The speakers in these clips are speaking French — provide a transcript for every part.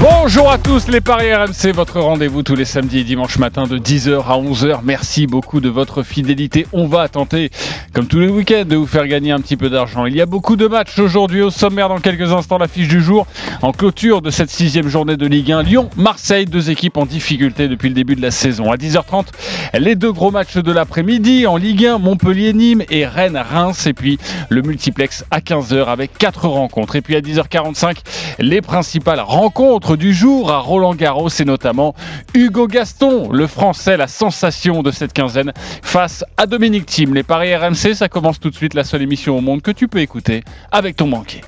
Bonjour à tous les Paris RMC, votre rendez-vous tous les samedis et dimanches matin de 10h à 11h. Merci beaucoup de votre fidélité. On va tenter, comme tous les week-ends, de vous faire gagner un petit peu d'argent. Il y a beaucoup de matchs aujourd'hui au sommaire dans quelques instants. L'affiche du jour en clôture de cette sixième journée de Ligue 1. Lyon, Marseille, deux équipes en difficulté depuis le début de la saison. À 10h30, les deux gros matchs de l'après-midi en Ligue 1, Montpellier-Nîmes et Rennes-Reims. Et puis le multiplex à 15h avec quatre rencontres. Et puis à 10h45, les principales rencontres du jour à Roland Garros et notamment Hugo Gaston, le français, la sensation de cette quinzaine face à Dominique Thiem. Les paris RMC, ça commence tout de suite, la seule émission au monde que tu peux écouter avec ton banquier.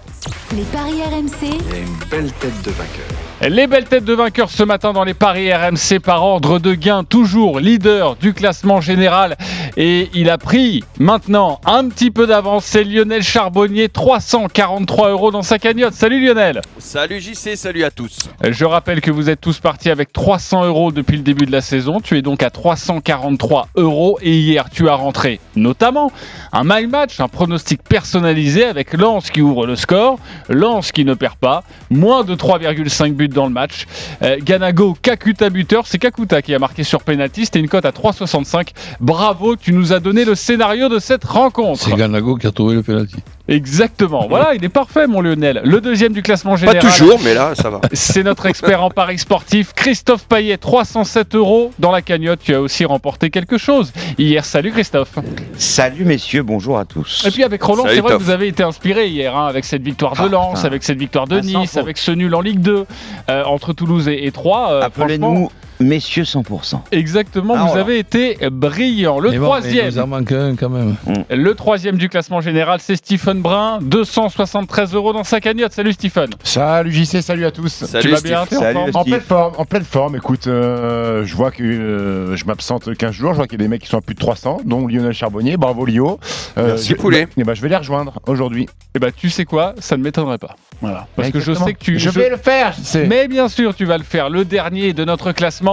Les paris RMC, Et une belle tête de vainqueur. Les belles têtes de vainqueurs ce matin dans les paris RMC par ordre de gain, toujours leader du classement général. Et il a pris maintenant un petit peu d'avance. C'est Lionel Charbonnier, 343 euros dans sa cagnotte. Salut Lionel Salut JC, salut à tous. Je rappelle que vous êtes tous partis avec 300 euros depuis le début de la saison. Tu es donc à 343 euros. Et hier, tu as rentré notamment un my match, un pronostic personnalisé avec Lens qui ouvre le score, Lens qui ne perd pas, moins de 3,5 buts dans le match. Euh, Ganago, Kakuta buteur, c'est Kakuta qui a marqué sur penalty, c'était une cote à 3,65. Bravo, tu nous as donné le scénario de cette rencontre. C'est Ganago qui a trouvé le penalty. Exactement. Voilà, il est parfait, mon Lionel. Le deuxième du classement Pas général. toujours, mais là, ça va. C'est notre expert en paris sportif, Christophe Payet, 307 euros dans la cagnotte. Tu as aussi remporté quelque chose hier. Salut Christophe. Salut messieurs, bonjour à tous. Et puis avec Roland, c'est vrai que vous avez été inspiré hier hein, avec cette victoire de Ah, Lens, avec cette victoire de Nice, faute. avec ce nul en Ligue 2 euh, entre Toulouse et, et Troyes. euh, franchement, Appelez-nous messieurs 100%. Exactement, Ah, vous voilà. avez été brillant. Le Mais bon, mais troisième. il nous en manque un quand même. Le troisième du classement général, c'est Stephen Brun, 273 euros dans sa cagnotte. Salut Stephen. Salut JC, salut à tous. Salut, tu vas bien en Salut, En pleine forme, en pleine forme. Écoute, euh, je vois que euh, je m'absente 15 jours. Je vois qu'il y a des mecs qui sont à plus de 300, dont Lionel Charbonnier. Bravo Lio. Euh, Merci, je, poulet. eh ben, je vais les rejoindre aujourd'hui. Eh ben, tu sais quoi? Ça ne m'étonnerait pas. Voilà. Parce que je sais que tu. Je vais le faire, JC. Mais bien sûr, tu vas le faire. Le dernier de notre classement,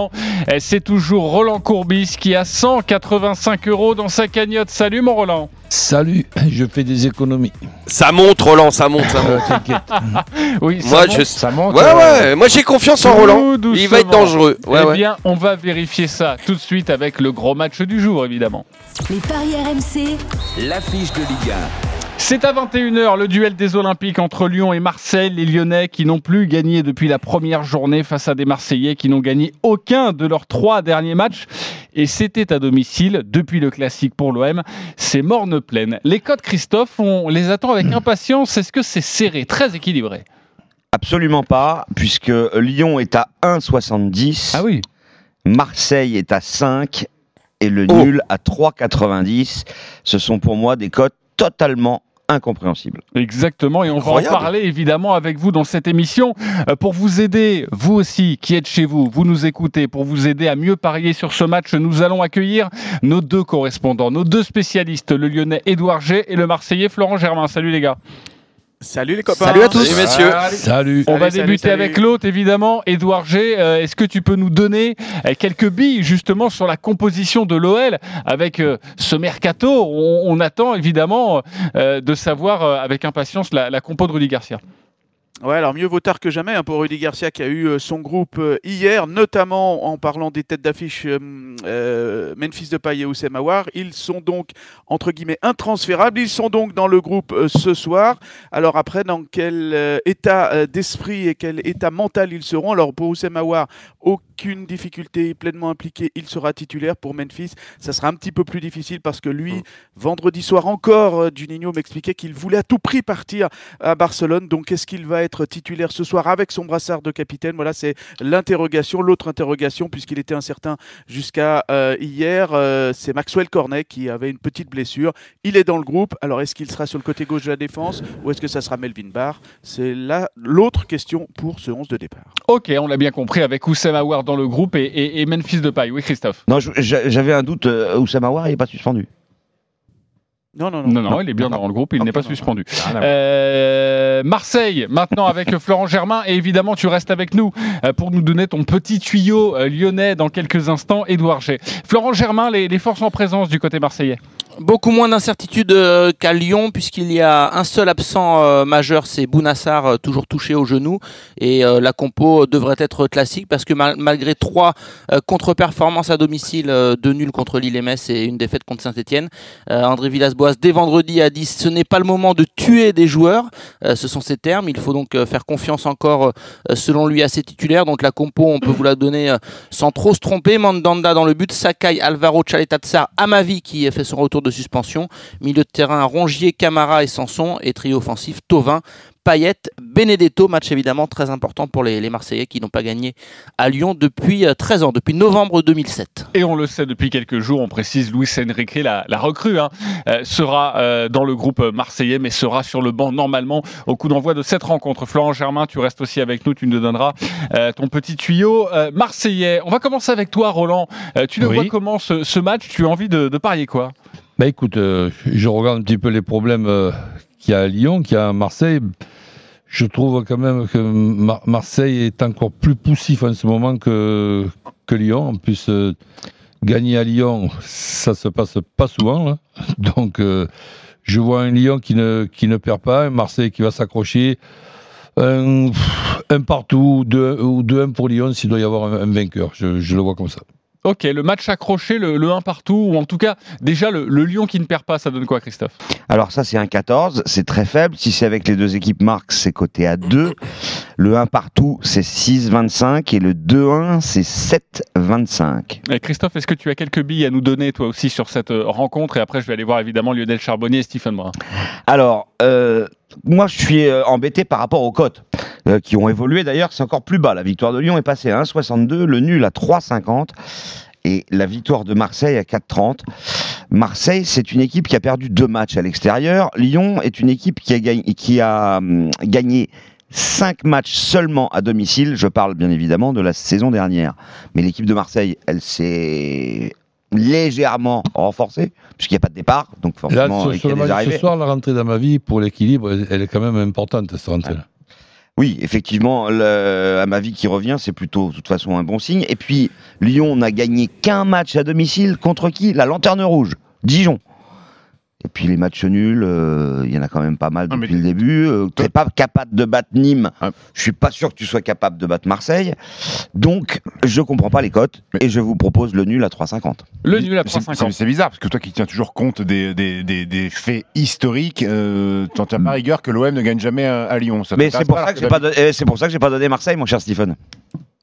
eh, c'est toujours Roland Courbis qui a 185 euros dans sa cagnotte. Salut mon Roland. Salut, je fais des économies. Ça monte, Roland, ça monte, ça Euh, monte. T'inquiète. Oui, ça Moi, monte. je. Ça monte. Ouais, euh, ouais, moi j'ai confiance en Roland. doucement. Il va être dangereux. Ouais, eh ouais. bien, on va vérifier ça tout de suite avec le gros match du jour, évidemment. les paris RMC, L'affiche de Ligue C'est à 21h le duel des Olympiques entre Lyon et Marseille. Les Lyonnais qui n'ont plus gagné depuis la première journée face à des Marseillais qui n'ont gagné aucun de leurs trois derniers matchs. Et c'était à domicile depuis le classique pour l'OM. C'est morne pleine. Les codes Christophe, on les attend avec impatience. Est-ce que c'est serré, très équilibré? Absolument pas, puisque Lyon est à 1,70, Ah oui. Marseille est à 5 et le Oh. nul à 3,90. Ce sont pour moi des cotes totalement incompréhensibles. Exactement, et on Incroyable. va en parler évidemment avec vous dans cette émission euh, pour vous aider, vous aussi qui êtes chez vous, vous nous écoutez, pour vous aider à mieux parier sur ce match. Nous allons accueillir nos deux correspondants, nos deux spécialistes, le lyonnais Édouard G et le marseillais Florent Germain. Salut les gars. Salut les copains. Salut à tous. Salut messieurs. Salut. On va salut, débuter salut. avec l'autre évidemment, Édouard G. Euh, Est-ce que tu peux nous donner euh, quelques billes justement sur la composition de l'OL avec euh, ce mercato? On, on attend évidemment euh, de savoir euh, avec impatience la, la compo de Rudy Garcia. Ouais, alors mieux vaut tard que jamais hein, pour Rudy Garcia qui a eu euh, son groupe euh, hier, notamment en parlant des têtes d'affiche euh, euh, Memphis Depay et Oussem Aouar. Ils sont donc entre guillemets intransférables. Ils sont donc dans le groupe ce soir. Alors après, dans quel état d'esprit et quel état mental ils seront? Alors pour Oussem Aouar, aucune difficulté, pleinement impliqué, il sera titulaire. Pour Memphis, ça sera un petit peu plus difficile parce que lui, vendredi soir encore, euh, Juninho m'expliquait qu'il voulait à tout prix partir à Barcelone. Donc, est-ce qu'il va être titulaire ce soir avec son brassard de capitaine? Voilà, c'est l'interrogation. L'autre interrogation, puisqu'il était incertain jusqu'à euh, hier, euh, c'est Maxwell Cornet qui avait une petite blessure. Il est dans le groupe. Alors, est-ce qu'il sera sur le côté gauche de la défense ou est-ce que ça sera Melvin Barr? C'est là l'autre question pour ce 11 de départ. Ok, on l'a bien compris avec Oussem Aouar dans le groupe et, et, et Memphis Depay. Oui, Christophe. Non, j'avais un doute, euh, Oussama Aouar, il n'est pas suspendu. Non, non, non. Non, non, il est bien non. dans le groupe, il n'est pas non, suspendu. Euh, Marseille, maintenant avec Florent Germain, et évidemment tu restes avec nous euh, pour nous donner ton petit tuyau lyonnais dans quelques instants, Édouard G. Florent Germain, les, les forces en présence du côté marseillais. Beaucoup moins d'incertitude euh, qu'à Lyon, puisqu'il y a un seul absent euh, majeur, c'est Bounassar, euh, toujours touché au genou. Et euh, la compo devrait être classique, parce que mal- malgré trois contre-performances à domicile, deux nuls contre Lille et Metz et une défaite contre Saint-Etienne, André Villas-Boas, dès vendredi, a dit ce n'est pas le moment de tuer des joueurs. Ce sont ses termes. Il faut donc faire confiance encore, selon lui, à ses titulaires. Donc la compo, on peut vous la donner sans trop se tromper. Mandanda dans le but, Sakai, Alvaro, Chaletatsar, Amavi qui fait son retour de suspension. Milieu de terrain, Rongier, Camara et Sanson. Et trio offensif, Tovin, Payet, Benedetto. Match évidemment très important pour les, les Marseillais qui n'ont pas gagné à Lyon depuis euh, 13 ans, depuis novembre 2007. Et on le sait depuis quelques jours, on précise, Luis Enrique, la, la recrue, hein, euh, sera euh, dans le groupe marseillais, mais sera sur le banc normalement au coup d'envoi de cette rencontre. Florent Germain, tu restes aussi avec nous, tu nous donneras euh, ton petit tuyau euh, marseillais. On va commencer avec toi, Roland. Euh, tu le Oui. vois comment ce, ce match? Tu as envie de, de parier quoi? Bah écoute, euh, je regarde un petit peu les problèmes euh, qu'il y a Lyon, qu'il y a Marseille. Je trouve quand même que Mar- Marseille est encore plus poussif en ce moment que, Lyon. En plus, euh, gagner à Lyon, ça se passe pas souvent. là. Donc, euh, je vois un Lyon qui ne, qui perd pas, un Marseille qui va s'accrocher. Un, un partout ou deux, ou deux 1 pour Lyon s'il doit y avoir un, vainqueur. Je le vois comme ça. Ok, le match accroché, le, le 1 partout, ou en tout cas, déjà le, le Lyon qui ne perd pas, ça donne quoi, Christophe? Alors ça c'est un 14, c'est très faible. Si c'est avec les deux équipes marques, c'est coté à 2. Le 1 partout, c'est 6,25 et le 2-1, c'est 7,25. Eh, Christophe, est-ce que tu as quelques billes à nous donner, toi aussi, sur cette euh, rencontre? Et après, je vais aller voir évidemment Lionel Charbonnier et Stephen Brun. Alors, euh, moi je suis euh, embêté par rapport aux cotes euh, qui ont évolué. D'ailleurs, c'est encore plus bas. La victoire de Lyon est passée à 1,62, le nul à 3,50 et la victoire de Marseille à 4,30. Marseille, c'est une équipe qui a perdu deux matchs à l'extérieur. Lyon est une équipe qui a gagné, qui a, hum, gagné cinq matchs seulement à domicile. Je parle bien évidemment de la saison dernière. Mais l'équipe de Marseille, elle s'est légèrement renforcée, puisqu'il n'y a pas de départ, donc Là, forcément, y a des arrivées. ce soir, la rentrée dans ma vie, pour l'équilibre, elle, elle est quand même importante, cette rentrée-là. Oui, effectivement, à ma vie qui revient, c'est plutôt de toute façon un bon signe. Et puis, Lyon n'a gagné qu'un match à domicile contre qui? La Lanterne Rouge, Dijon. Et puis les matchs nuls, euh, il y en a quand même pas mal depuis le début. Euh, T'es pas capable de battre Nîmes. Ah. Je suis pas sûr que tu sois capable de battre Marseille. Donc, je comprends pas les cotes Mais- et je vous propose le nul à 3,50. Le nul à C'est- 3,50. C'est bizarre, parce que toi qui tiens toujours compte des, des, des, des faits historiques, euh, t'en tiens pas rigueur que l'OM ne gagne jamais à, à Lyon. Ça Mais t'intéresse c'est pour, ça que pas don- eh, c'est pour ça que j'ai pas donné Marseille, mon cher Stephen.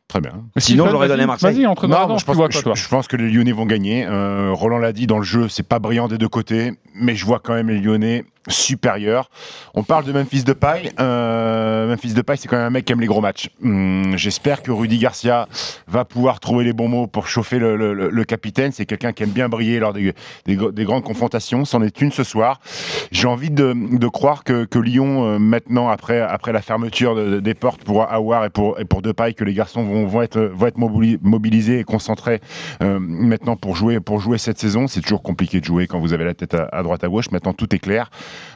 Très bien. Sinon, j'aurais donné Marseille. Vas-y, entre dans Non, danse, je tu pense, vois que- quoi, toi je, je pense que les Lyonnais vont gagner. Euh, Roland l'a dit, dans le jeu, c'est pas brillant des deux côtés, mais je vois quand même les Lyonnais supérieurs. On parle de Memphis de Paille. Euh, Memphis de Paille, c'est quand même un mec qui aime les gros matchs. Hum, J'espère que Rudy Garcia va pouvoir trouver les bons mots pour chauffer le, capitaine. C'est quelqu'un qui aime bien briller lors des, des gr- des grandes confrontations. C'en est une ce soir. J'ai envie de, croire que, Lyon, euh, maintenant, après, après la fermeture de- des portes pour Awar et pour, et pour Depay, que les garçons vont, vont être, vont être mobili- mobilisés et concentrés euh, maintenant pour jouer, pour jouer cette saison. C'est toujours compliqué de jouer quand vous avez la tête à, à droite à gauche. Maintenant, tout est clair.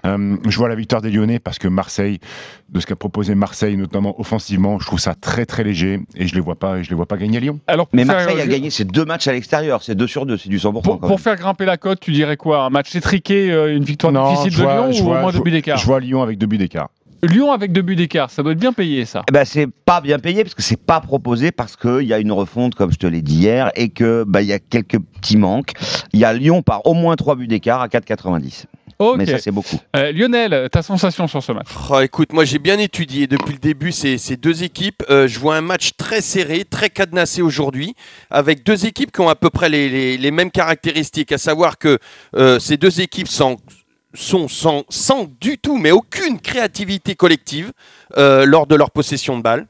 Euh, je vois la victoire des Lyonnais parce que Marseille, de ce qu'a proposé Marseille, notamment offensivement, je trouve ça très très léger et je les vois pas, je les vois pas gagner à Lyon. Alors, Mais faire- Marseille a gagné ses deux matchs à l'extérieur. C'est 2 sur 2, c'est du 100%. Pour, faire grimper la cote, tu dirais quoi? Un match étriqué, euh, une victoire Non, difficile de vois- Lyon je ou au vois- moins deux buts d'écart? Je vois Lyon avec deux buts d'écart. Lyon avec deux buts d'écart, ça doit être bien payé ça. Eh ben, c'est pas bien payé parce que c'est pas proposé parce qu'il y a une refonte, comme je te l'ai dit hier, et que bah, il y a quelques petits manques. Il y a Lyon par au moins 3 buts d'écart à 4,90. Ok. Mais ça, c'est beaucoup. Euh, Lionel, ta sensation sur ce match Oh, écoute, moi j'ai bien étudié depuis le début ces, ces deux équipes. Euh, je vois un match très serré, très cadenassé aujourd'hui, avec deux équipes qui ont à peu près les, les- les mêmes caractéristiques, à savoir que euh, ces deux équipes sont, sont sans, sans du tout, mais aucune créativité collective euh, lors de leur possession de balle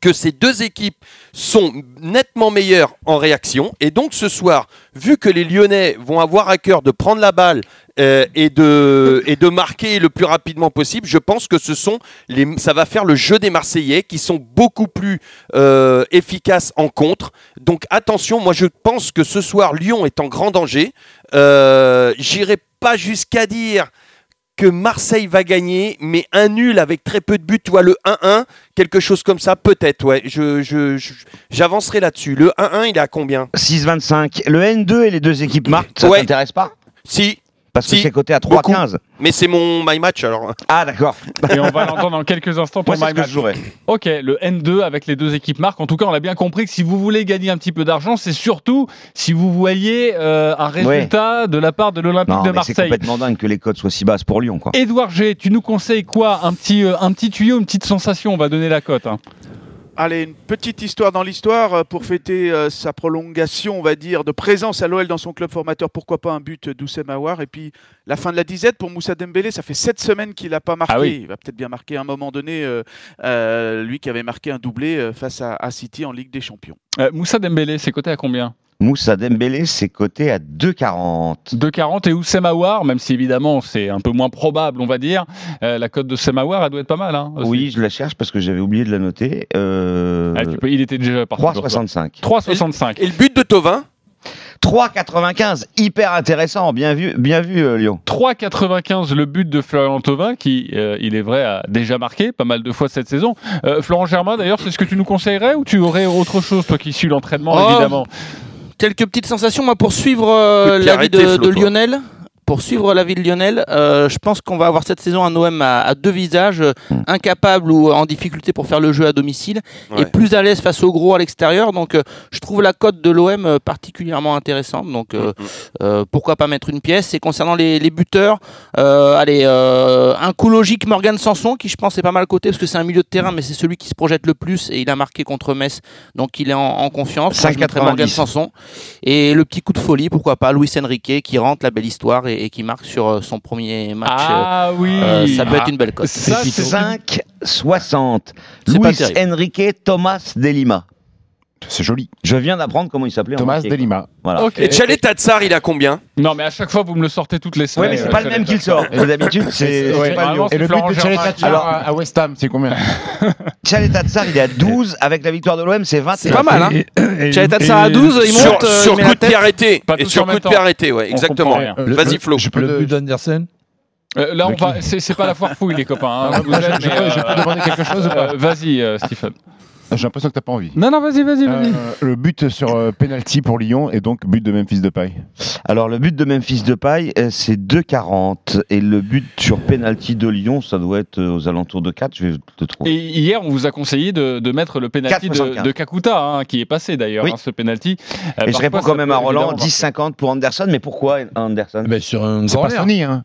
que ces deux équipes sont nettement meilleures en réaction. Et donc ce soir, vu que les Lyonnais vont avoir à cœur de prendre la balle euh, et, de, marquer le plus rapidement possible, je pense que ce sont les, ça va faire le jeu des Marseillais qui sont beaucoup plus euh, efficaces en contre. Donc attention, moi je pense que ce soir, Lyon est en grand danger. Euh, J'irai pas jusqu'à dire que Marseille va gagner, mais un nul avec très peu de buts, tu vois, le 1-1, quelque chose comme ça, peut-être, ouais. Je, je- je- j'avancerai là-dessus. Le 1-1, il est à combien? 6,25. Le N2 et les deux équipes marquent, ça Ouais. t'intéresse pas? Si, Parce que c'est coté à beaucoup. 3,15. Mais c'est mon my match alors. Ah, d'accord. Et on va l'entendre dans quelques instants. Ton Moi, my que match. je jouerais. Ok, le N2 avec les deux équipes marques. En tout cas, on a bien compris que si vous voulez gagner un petit peu d'argent, c'est surtout si vous voyez euh, un résultat de la part de l'Olympique Non, de mais c'est Marseille. complètement dingue que les cotes soient si basses pour Lyon, quoi. Édouard G, tu nous conseilles quoi? Un petit, euh, un petit tuyau, une petite sensation On va donner la cote. hein. Allez, une petite histoire dans l'histoire euh, pour fêter euh, sa prolongation, on va dire, de présence à l'OL dans son club formateur. Pourquoi pas un but d'Oussem Aouar Et puis la fin de la disette pour Moussa Dembélé, ça fait sept semaines qu'il n'a pas marqué. Ah oui. Il va peut-être bien marquer à un moment donné, euh, euh, lui qui avait marqué un doublé euh, face à, à City en Ligue des Champions. Euh, Moussa Dembélé, c'est coté à combien? Moussa Dembélé, c'est coté à 2,40. 2,40 et Oussem Aouar, même si évidemment c'est un peu moins probable, on va dire. euh, la cote de Oussem Aouar, elle doit être pas mal. Hein. Oui, je la cherche parce que j'avais oublié de la noter. Euh, Ah, tu peux- il était déjà parti. 3,65. 3,65. Et le but de Tovin? 3,95. Hyper intéressant. Bien vu, bien vu euh, Lyon. 3,95 le but de Florian Thauvin, qui, euh, il est vrai, a déjà marqué pas mal de fois cette saison. Euh, Florent Germain, d'ailleurs, c'est ce que tu nous conseillerais ou tu aurais autre chose, toi qui suis l'entraînement, Oh, évidemment? Quelques petites sensations, moi, pour suivre euh, Coup de. Lionel. Pour suivre la de Lionel, euh, je pense qu'on va avoir cette saison un OM à, à deux visages, euh, incapable ou en difficulté pour faire le jeu à domicile, et plus à l'aise face au gros à l'extérieur. Donc, euh, je trouve la cote de l'OM euh, particulièrement intéressante. Donc, euh, euh, pourquoi pas mettre une pièce Et concernant les, les buteurs, allez, un coup logique, Morgan Sanson, qui je pense est pas mal coté parce que c'est un milieu de terrain, mais c'est celui qui se projette le plus et il a marqué contre Metz, donc il est en, en confiance. Moi, je mettrais 5,90. Morgan Sanson. Et le petit coup de folie, pourquoi pas, Luis Enrique qui rentre la belle histoire et, et qui marque sur euh, son premier match. Ah oui Euh, ça peut Ah, être une belle cote. ça, c'est 5,60. C'est pas Luis. Enrique Thomas Delima. C'est joli. Je viens d'apprendre comment il s'appelait. Thomas Delima. Voilà. Et Chalet Tatsar, il a combien? Non, mais à chaque fois, vous me le sortez toutes les Ouais, semaines. mais c'est euh, pas le même qu'il sort. Et D'habitude, c'est Ouais, pas c'est Et le but de Chalet. Tatsar Alors- à West Ham, c'est combien? Chalet Tatsar, il est à 12. Avec la victoire de l'OM, c'est 21. C'est pas mal, hein Et- Chalet et- Tatsar à 12, il Sur, monte, euh, sur coup de pied arrêté. Pas Et sur coup de pied arrêté, ouais, exactement. Le- Vas-y, le- Flo. Je peux Le but d'Andersen Euh, là, on va. C'est pas la foire fouille, les copains. hein. Vous je- êtes, je mais, peux- je peux demander quelque chose ou pas? euh, Vas-y, euh, Stephen. J'ai l'impression que t'as pas envie. Non, non, vas-y, vas-y, vas-y. Euh, le but sur euh, penalty pour Lyon et donc but de Memphis de paille. Alors, le but de Memphis de paille, euh, c'est 2,40. Et le but sur penalty de Lyon, ça doit être euh, aux alentours de 4. Je vais te trouver. Et hier, on vous a conseillé de, de mettre le penalty de, 4,75. de Kakuta, hein, qui est passé d'ailleurs, Oui. hein, ce penalty. Euh, Et je réponds quand même à Roland, évidemment 10,50 pour Anderson. Mais pourquoi Anderson? Ben, Sur un C'est pas corner. Sony, hein.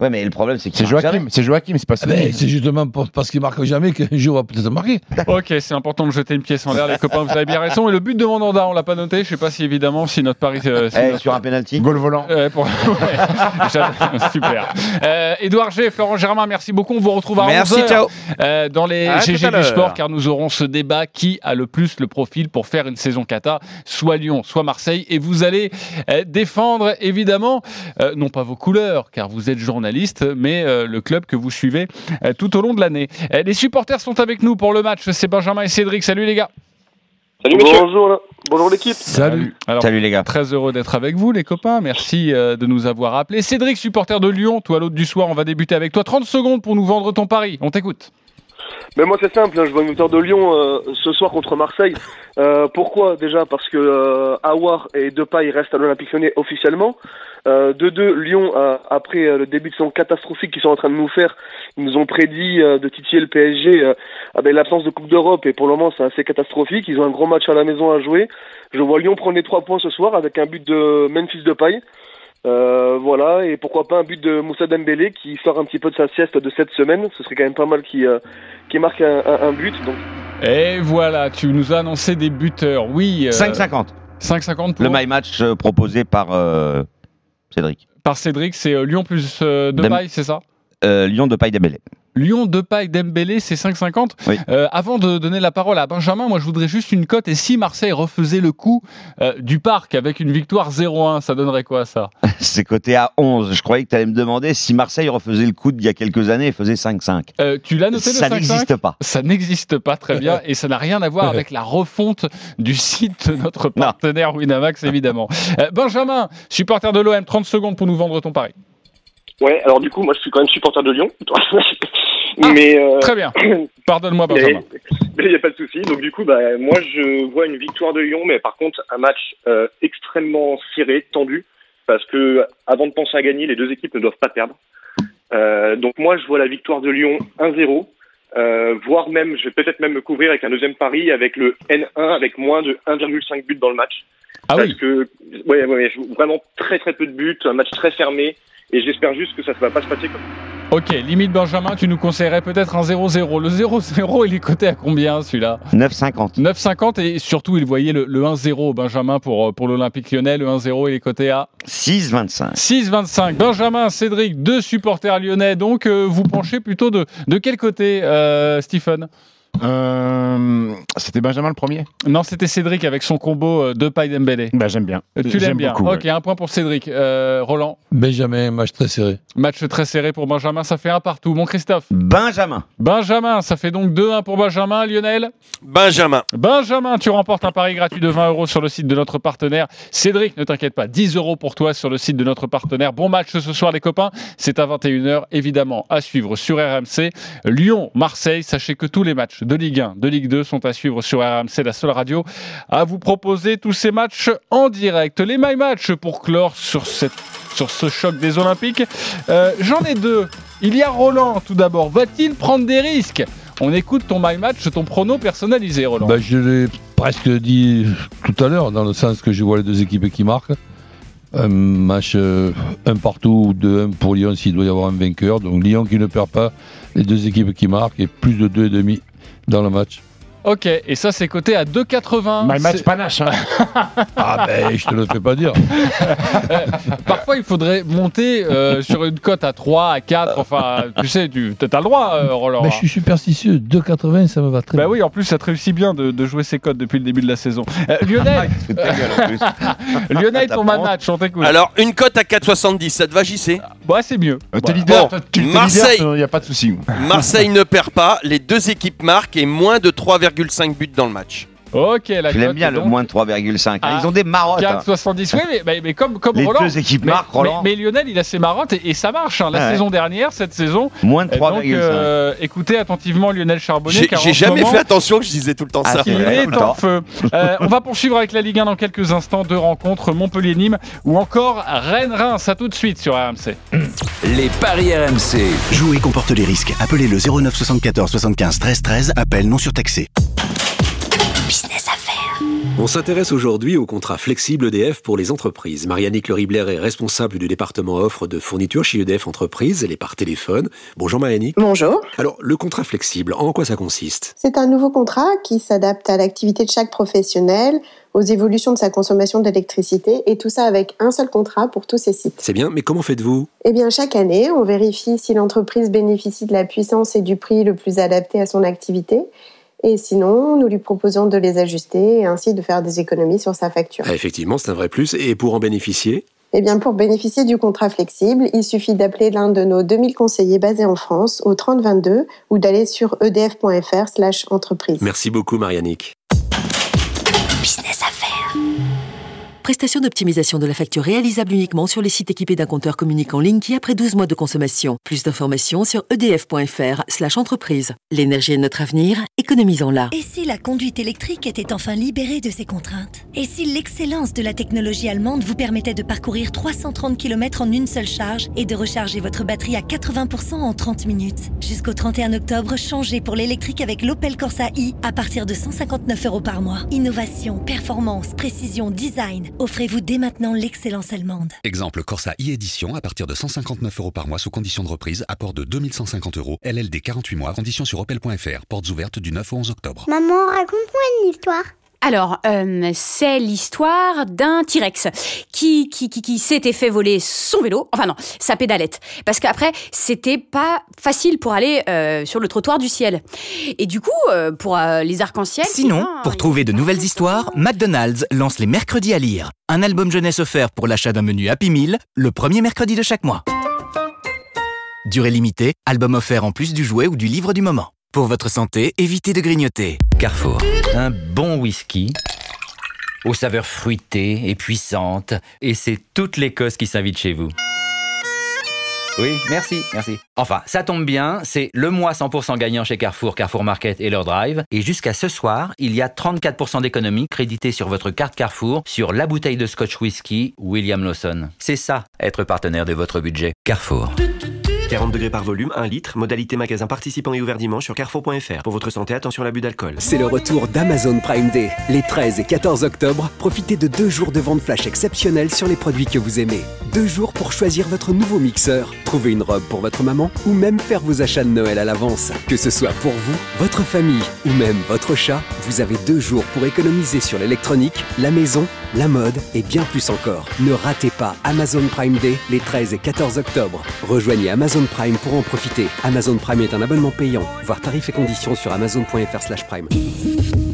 Ouais, mais le problème, c'est qu'il C'est marque Joachim, c'est Joachim, c'est pas Ah ben, c'est justement parce qu'il marque jamais qu'un jour va peut-être marquer. Ok, c'est important de jeter une pièce en l'air, les copains, vous avez bien raison. Et le but de Mandanda, on l'a pas noté. Je sais pas si évidemment, si notre pari. euh, si. Eh, notre- sur un penalty. Goal volant. Pour-. J'adore. Super. Euh, Édouard G, Florent Germain, merci beaucoup. On vous retrouve à Merci, 11h ciao. euh, dans les À GG du sport, car nous aurons ce débat qui a le plus le profil pour faire une saison kata, soit Lyon, soit Marseille. Et vous allez euh, défendre évidemment, euh, non pas vos couleurs, car vous êtes journaliste, mais euh, le club que vous suivez euh, tout au long de l'année. Euh, les supporters sont avec nous pour le match. C'est Benjamin et Cédric. Salut les gars. Salut messieurs. Bonjour, bonjour l'équipe. Salut. Alors, Salut les gars. Très heureux d'être avec vous, les copains. Merci euh, de nous avoir appelés. Cédric, supporter de Lyon, toi, à l'autre du soir, on va débuter avec toi. 30 secondes pour nous vendre ton pari. On t'écoute. Mais moi c'est simple, hein, je vois une victoire de Lyon euh, ce soir contre Marseille. Euh, pourquoi Déjà? Parce que euh, et Depay restent à l'Olympique officiellement. Euh, de deux, Lyon, après le début de saison catastrophique qu'ils sont en train de nous faire, ils nous ont prédit de titiller le PSG avec l'absence de Coupe d'Europe et pour le moment c'est assez catastrophique. Ils ont un gros match à la maison à jouer. Je vois Lyon prendre les trois points ce soir avec un but de Memphis Depay. Euh, voilà, et pourquoi pas un but de Moussa Dembélé qui sort un petit peu de sa sieste de cette semaine. Ce serait quand même pas mal qui euh, qui marque un, un- un but. Donc Et voilà, tu nous as annoncé des buteurs. Oui. euh, 5,50. 5,50 pour Le my match euh, proposé par euh, Cédric. par Cédric. C'est euh, Lyon plus euh, Depay, c'est ça? Euh, Lyon de paille Dembélé. Lyon, Depay, Dembélé, c'est 5,50. Oui. Euh, avant de donner la parole à Benjamin, moi je voudrais juste une cote. Et si Marseille refaisait le coup euh, du parc avec une victoire 0-1, ça donnerait quoi ça? C'est coté à 11. Je croyais que tu allais me demander si Marseille refaisait le coup d'il y a quelques années et faisait 5-5. Euh, Tu l'as noté Ça le 5-5 n'existe pas. Ça n'existe pas très bien et ça n'a rien à voir avec la refonte du site de notre partenaire Winamax évidemment. Benjamin, supporter de l'OM, 30 secondes pour nous vendre ton pari. Ouais, alors du coup moi je suis quand même supporter de Lyon. Mais euh, Très bien. Pardonne-moi Mais Benjamin. il n'y a pas de souci. Donc du coup, bah, moi je vois une victoire de Lyon, mais par contre un match euh, extrêmement serré, tendu. parce que avant de penser à gagner, les deux équipes ne doivent pas perdre. Euh, donc moi, je vois la victoire de Lyon 1-0, euh, voire même, je vais peut-être même me couvrir avec un deuxième pari avec le N1 avec moins de 1,5 buts dans le match. Ah parce oui. que ouais, ouais, vraiment très très peu de buts, un match très fermé, et j'espère juste que ça ne va pas se passer comme Ok, limite Benjamin, tu nous conseillerais peut-être un 0-0. Le 0-0, il est coté à combien celui-là? 9,50. 9,50 et surtout, il voyait le, le 1-0 Benjamin pour, euh, pour l'Olympique lyonnais. Le 1-0, il est coté à 6,25. 6,25. Benjamin, Cédric, deux supporters lyonnais. Donc, euh, vous penchez plutôt de, de quel côté, euh, Stephen? Euh, C'était Benjamin le premier Non, c'était Cédric avec son combo euh, de paille Dembélé. bah, J'aime bien. Euh, Tu l'aimes bien. beaucoup, ok, un point pour Cédric. Euh, Roland, Benjamin, match très serré. match très serré pour Benjamin. Ça fait un partout. Mon Christophe. Benjamin. Benjamin, ça fait donc 2-1 pour Benjamin. Lionel Benjamin. Benjamin, tu remportes un pari gratuit de 20 euros sur le site de notre partenaire. Cédric, ne t'inquiète pas, 10 euros pour toi sur le site de notre partenaire. Bon match ce soir, les copains. C'est à 21h, évidemment, à suivre sur RMC. Lyon, Marseille, sachez que tous les matchs de Ligue 1, de Ligue 2 sont à suivre sur RMC, la seule radio à vous proposer tous ces matchs en direct. Les My Match pour clore sur, ce choc des Olympiques. Euh, J'en ai deux. Il y a Roland, tout d'abord. Va-t-il prendre des risques? On écoute ton My Match, ton prono personnalisé, Roland. Bah, je l'ai presque dit tout à l'heure, dans le sens que je vois les deux équipes qui marquent. Un match euh, un partout ou 2-1 pour Lyon s'il doit y avoir un vainqueur. Donc Lyon qui ne perd pas, les deux équipes qui marquent et plus de 2,5 dans le match. Ok, et ça c'est coté à 2,80. My match panache. hein. Ah ben, je te le fais pas dire. Parfois il faudrait monter euh, sur une cote à 3, à 4, enfin tu sais, tu as le droit, euh, Roland. Mais je suis superstitieux, 2,80 ça me va très Bah bien. oui, en plus ça te réussit bien de, de jouer ces codes depuis le début de la saison. Euh, Lionel, plus. Lionel, ton T'apprends. My Match, on t'écoute. Alors, une cote à 4,70, ça te va, JC Ouais, c'est mieux. Euh, T'es Voilà. leader, Bon, tu Marseille. il n'y a pas de souci. Marseille ne perd pas, les deux équipes marquent et moins de 3,5 buts dans le match. Ok, la Je l'aime bien le moins de 3,5. Ah, Ils ont des marottes. hein. 4,70. Oui, mais, mais, mais comme, comme Les Roland. deux équipes mais, marquent, Roland. mais- mais Lionel, il a ses marottes et, et ça marche. hein. La Ouais. saison dernière, cette saison. Moins de Et Donc, 3,5. euh, écoutez attentivement Lionel Charbonnier. J'ai jamais moment, fait attention que je disais tout le temps Ah, ça. Il vrai, est en temps. feu. Euh, on va poursuivre avec la Ligue 1 dans quelques instants. Deux rencontres Montpellier-Nîmes ou encore Rennes-Reims. À tout de suite sur RMC. Les paris RMC. Jouer comporte les risques. Appelez le 09 74 75 13 13. Appel non surtaxé. Business à faire. On s'intéresse aujourd'hui au contrat flexible EDF pour les entreprises. Marianne Ribler est responsable du département offre de fourniture chez EDF Entreprises. Elle est par téléphone. Bonjour Marianne. Bonjour. Alors, le contrat flexible, en quoi ça consiste? C'est un nouveau contrat qui s'adapte à l'activité de chaque professionnel, aux évolutions de sa consommation d'électricité, et tout ça avec un seul contrat pour tous ses sites. C'est bien, mais comment faites-vous? Eh bien, chaque année, on vérifie si l'entreprise bénéficie de la puissance et du prix le plus adapté à son activité. Et sinon, nous lui proposons de les ajuster et ainsi de faire des économies sur sa facture. Ah, Effectivement, c'est un vrai plus. Et pour en bénéficier? Eh bien, pour bénéficier du contrat flexible, il suffit d'appeler l'un de nos 2000 conseillers basés en France au 3022 ou d'aller sur edf.fr slash entreprise. Merci beaucoup Marianne. Business à faire. Prestation d'optimisation de la facture réalisable uniquement sur les sites équipés d'un compteur ligne qui, après 12 mois de consommation. Plus d'informations sur edf.fr slash entreprise. L'énergie est notre avenir, économisons-la. Et si la conduite électrique était enfin libérée de ses contraintes? Et si l'excellence de la technologie allemande vous permettait de parcourir 330 km en une seule charge et de recharger votre batterie à 80% en 30 minutes? Jusqu'au 31 octobre, changez pour l'électrique avec l'Opel Corsa i à partir de 159 euros par mois. Innovation, performance, précision, design. Offrez-vous dès maintenant l'excellence allemande. Exemple Corsa e-édition à partir de 159 euros par mois sous condition de reprise, apport de 2150 euros, LLD 48 mois, conditions sur opel.fr, portes ouvertes du 9 au 11 octobre. Maman, raconte-moi une histoire. Alors, euh, c'est l'histoire d'un T-Rex qui, qui, qui, qui s'était fait voler son vélo, enfin non, sa pédalette, parce qu'après, c'était pas facile pour aller euh, sur le trottoir du ciel. Et du coup, euh, pour les arcs-en-ciel... Sinon, ah, pour trouver de nouvelles histoires, McDonald's lance les mercredis à lire. Un album jeunesse offert pour l'achat d'un menu Happy Meal, le premier mercredi de chaque mois. Durée limitée, album offert en plus du jouet ou du livre du moment. Pour votre santé, évitez de grignoter. Carrefour. Un bon whisky aux saveurs fruitées et puissantes. Et c'est toute l'Écosse qui s'invite chez vous. Oui, merci, merci. Enfin, ça tombe bien, c'est le mois 100% gagnant chez Carrefour, Carrefour Market et leur drive. Et jusqu'à ce soir, il y a 34% d'économie créditée sur votre carte Carrefour sur la bouteille de Scotch Whisky William Lawson. C'est ça, être partenaire de votre budget. Carrefour. 40 degrés par volume, 1 litre, modalité magasin participant et ouvert dimanche sur carrefour.fr. Pour votre santé, attention à l'abus d'alcool. C'est le retour d'Amazon Prime Day. Les 13 et 14 octobre, profitez de deux jours de vente flash exceptionnels sur les produits que vous aimez. Deux jours pour choisir votre nouveau mixeur, trouver une robe pour votre maman ou même faire vos achats de Noël à l'avance. Que ce soit pour vous, votre famille ou même votre chat, vous avez deux jours pour économiser sur l'électronique, la maison, la mode et bien plus encore. Ne ratez pas Amazon Prime Day les 13 et 14 octobre. Rejoignez Amazon Prime pour en profiter. Amazon Prime est un abonnement payant. Voir tarifs et conditions sur amazon.fr/prime.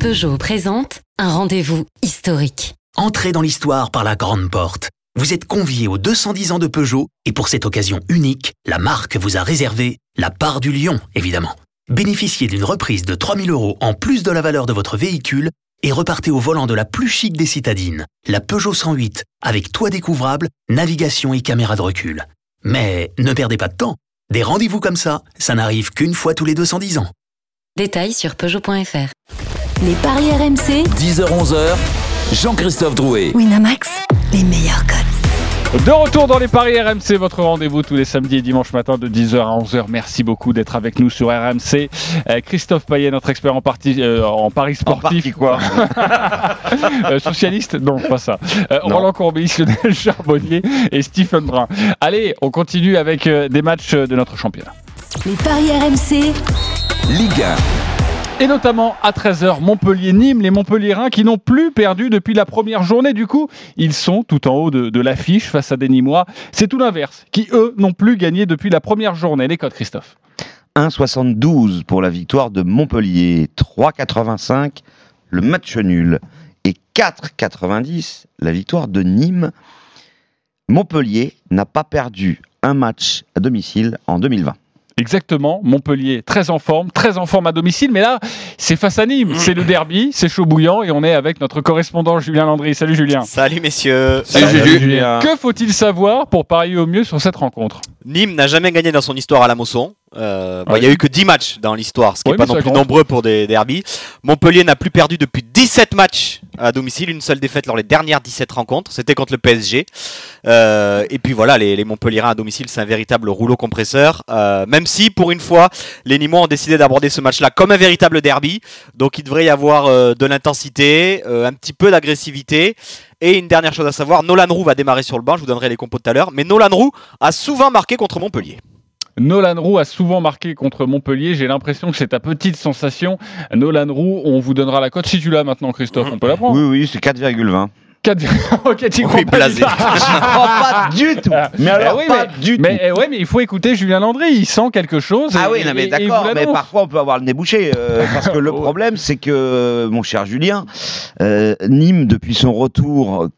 Peugeot présente un rendez-vous historique. Entrez dans l'histoire par la grande porte. Vous êtes convié aux 210 ans de Peugeot et pour cette occasion unique, la marque vous a réservé la part du lion, évidemment. Bénéficiez d'une reprise de 3000 euros en plus de la valeur de votre véhicule et repartez au volant de la plus chic des citadines, la Peugeot 108, avec toit découvrable, navigation et caméra de recul. Mais ne perdez pas de temps. Des rendez-vous comme ça, ça n'arrive qu'une fois tous les 210 ans. Détails sur Peugeot.fr. Les paris RMC, 10h-11h, Jean-Christophe Drouet. Winamax, les meilleurs codes. De retour dans les paris RMC, votre rendez-vous tous les samedis et dimanches matin de 10h à 11h. Merci beaucoup d'être avec nous sur RMC. Euh, Christophe Payet, notre expert en, partie, euh, en paris sportif. quoi Euh, Socialiste Non, pas ça. Euh, Roland Courbis, Lionel Charbonnier et Stephen Brun. Allez, on continue avec euh, des matchs de notre championnat. Les paris RMC, Ligue 1. Et notamment à 13h, Montpellier-Nîmes, les Montpelliérains qui n'ont plus perdu depuis la première journée. Du coup, ils sont tout en haut de, l'affiche face à des Nîmois. C'est tout l'inverse, qui eux n'ont plus gagné depuis la première journée. Les codes, Christophe 1,72 pour la victoire de Montpellier, 3,85 le match nul et 4,90 la victoire de Nîmes. Montpellier n'a pas perdu un match à domicile en 2020. Exactement, Montpellier très en forme, très en forme à domicile, mais là c'est face à Nîmes, c'est le derby, c'est chaud bouillant et on est avec notre correspondant Julien Landry. Salut Julien. Salut messieurs. Que faut-il savoir pour parier au mieux sur cette rencontre? Nîmes n'a jamais gagné dans son histoire à la Mosson. Euh, bon, Il n'y a eu que 10 matchs dans l'histoire, ce qui n'est pas non plus compte. nombreux pour des derbies. Montpellier n'a plus perdu depuis 17 matchs à domicile, une seule défaite lors des dernières 17 rencontres. C'était contre le PSG. Euh, et puis voilà, les, les à domicile, c'est un véritable rouleau compresseur. Euh, même si, pour une fois, les Nîmois ont décidé d'aborder ce match-là comme un véritable derby. Donc il devrait y avoir de l'intensité, un petit peu d'agressivité. Et une dernière chose à savoir, Nolan Roux va démarrer sur le banc, je vous donnerai les compos tout à l'heure. Mais Nolan Roux a souvent marqué contre Montpellier. Nolan Roux a souvent marqué contre Montpellier. J'ai l'impression que c'est ta petite sensation. Nolan Roux, on vous donnera la cote si tu l'as maintenant, Christophe. On peut la prendre. Oui, oui, c'est 4,20. 4... ok, tu crois Oui, pas, du pas du tout. Mais alors, Eh oui, pas mais, du mais, tout. eh ouais, mais il faut écouter Julien Landry. Il sent quelque chose. Ah oui, non, mais d'accord, mais parfois on peut avoir le nez bouché. euh, parce que le problème, c'est que, mon cher Julien, euh, Nîmes, depuis son retour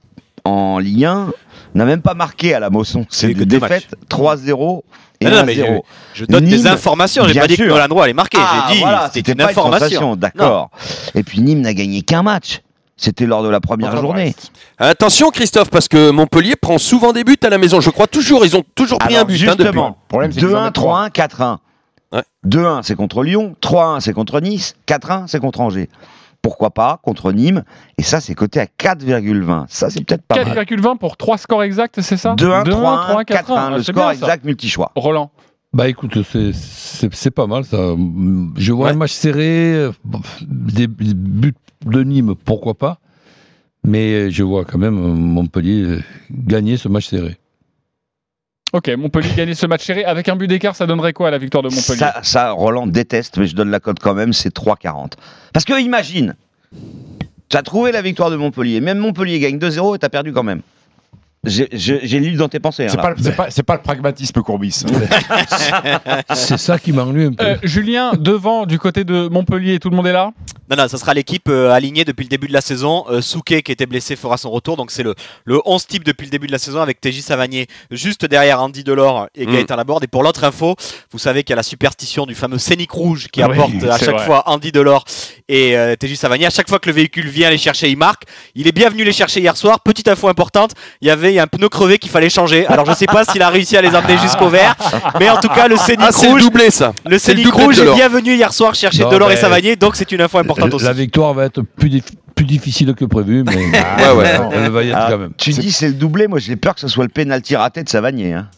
en Ligue 1, n'a même pas marqué à la Mosson. C'est deux défaites, 3-0 et Non, non, mais 1-0. je- je donne des informations, j'ai pas dit que. Nolan Roux allait marquer, j'ai Ah, dit, voilà, c'était une information. D'accord. Et puis Nîmes n'a gagné qu'un match. C'était lors de la première journée. Attention Christophe, parce que Montpellier prend souvent des buts à la maison. Je crois toujours, ils ont toujours pris Alors, un but. hein, justement, depuis. 2-1, 3-1, 4-1. 2-1, c'est contre Lyon. 3-1, c'est contre Nice. 4-1, c'est contre Angers. Pourquoi pas contre Nîmes Et ça, c'est coté à 4,20. Ça, c'est peut-être pas mal. 4,20 pour 3 scores exacts, c'est ça? 2-1, 2-1, 3-1, 4-1. 4-1. Ah, Le c'est score exact multi-choix. Roland. Bah écoute, c'est- pas mal ça. Je vois un match serré, des des buts de Nîmes, pourquoi pas. Mais je vois quand même Montpellier gagner ce match serré. Ok, Montpellier gagner ce match serré. Avec un but d'écart, ça donnerait quoi à la victoire de Montpellier Ça, Roland déteste, mais je donne la cote quand même, c'est 3,40. Parce que imagine, tu as trouvé la victoire de Montpellier, même Montpellier gagne 2-0 et tu perdu quand même. J'ai- lu dans tes pensées. hein, C'est pas, le- c'est pas, c'est pas le pragmatisme Courbis. C'est ça qui m'ennuie un peu. Euh, Julien, devant, du côté de Montpellier, tout le monde est là? Non, non, ça sera l'équipe euh, alignée depuis le début de la saison. Euh, Souquet, qui était blessé, fera son retour. Donc, c'est le, le 11 type depuis le début de la saison avec TJ Savanier juste derrière Andy Delors et Mm. Gaëtan Laborde. Et pour l'autre info, vous savez qu'il y a la superstition du fameux Scénic Rouge qui Ah apporte à chaque vrai. fois Andy Delors et euh, TJ Savanier. À chaque fois que le véhicule vient les chercher, il marque. Il est bienvenu les chercher hier soir. Petite info importante, il y avait un pneu crevé qu'il fallait changer. Alors je sais pas s'il a réussi à les emmener jusqu'au vert, mais en tout cas le Scénic Ah, c'est le rouge, doublé ça. le le Scénic de rouge est bien venu hier soir chercher Non, Delors et Savanier, donc c'est une info importante aussi. La victoire va être plus, dif- plus difficile que prévu, mais Ouais, ouais. elle va y être Ah, quand même. tu dis c'est le doublé, moi j'ai peur que ce soit le pénalty raté de Savanier. Hein.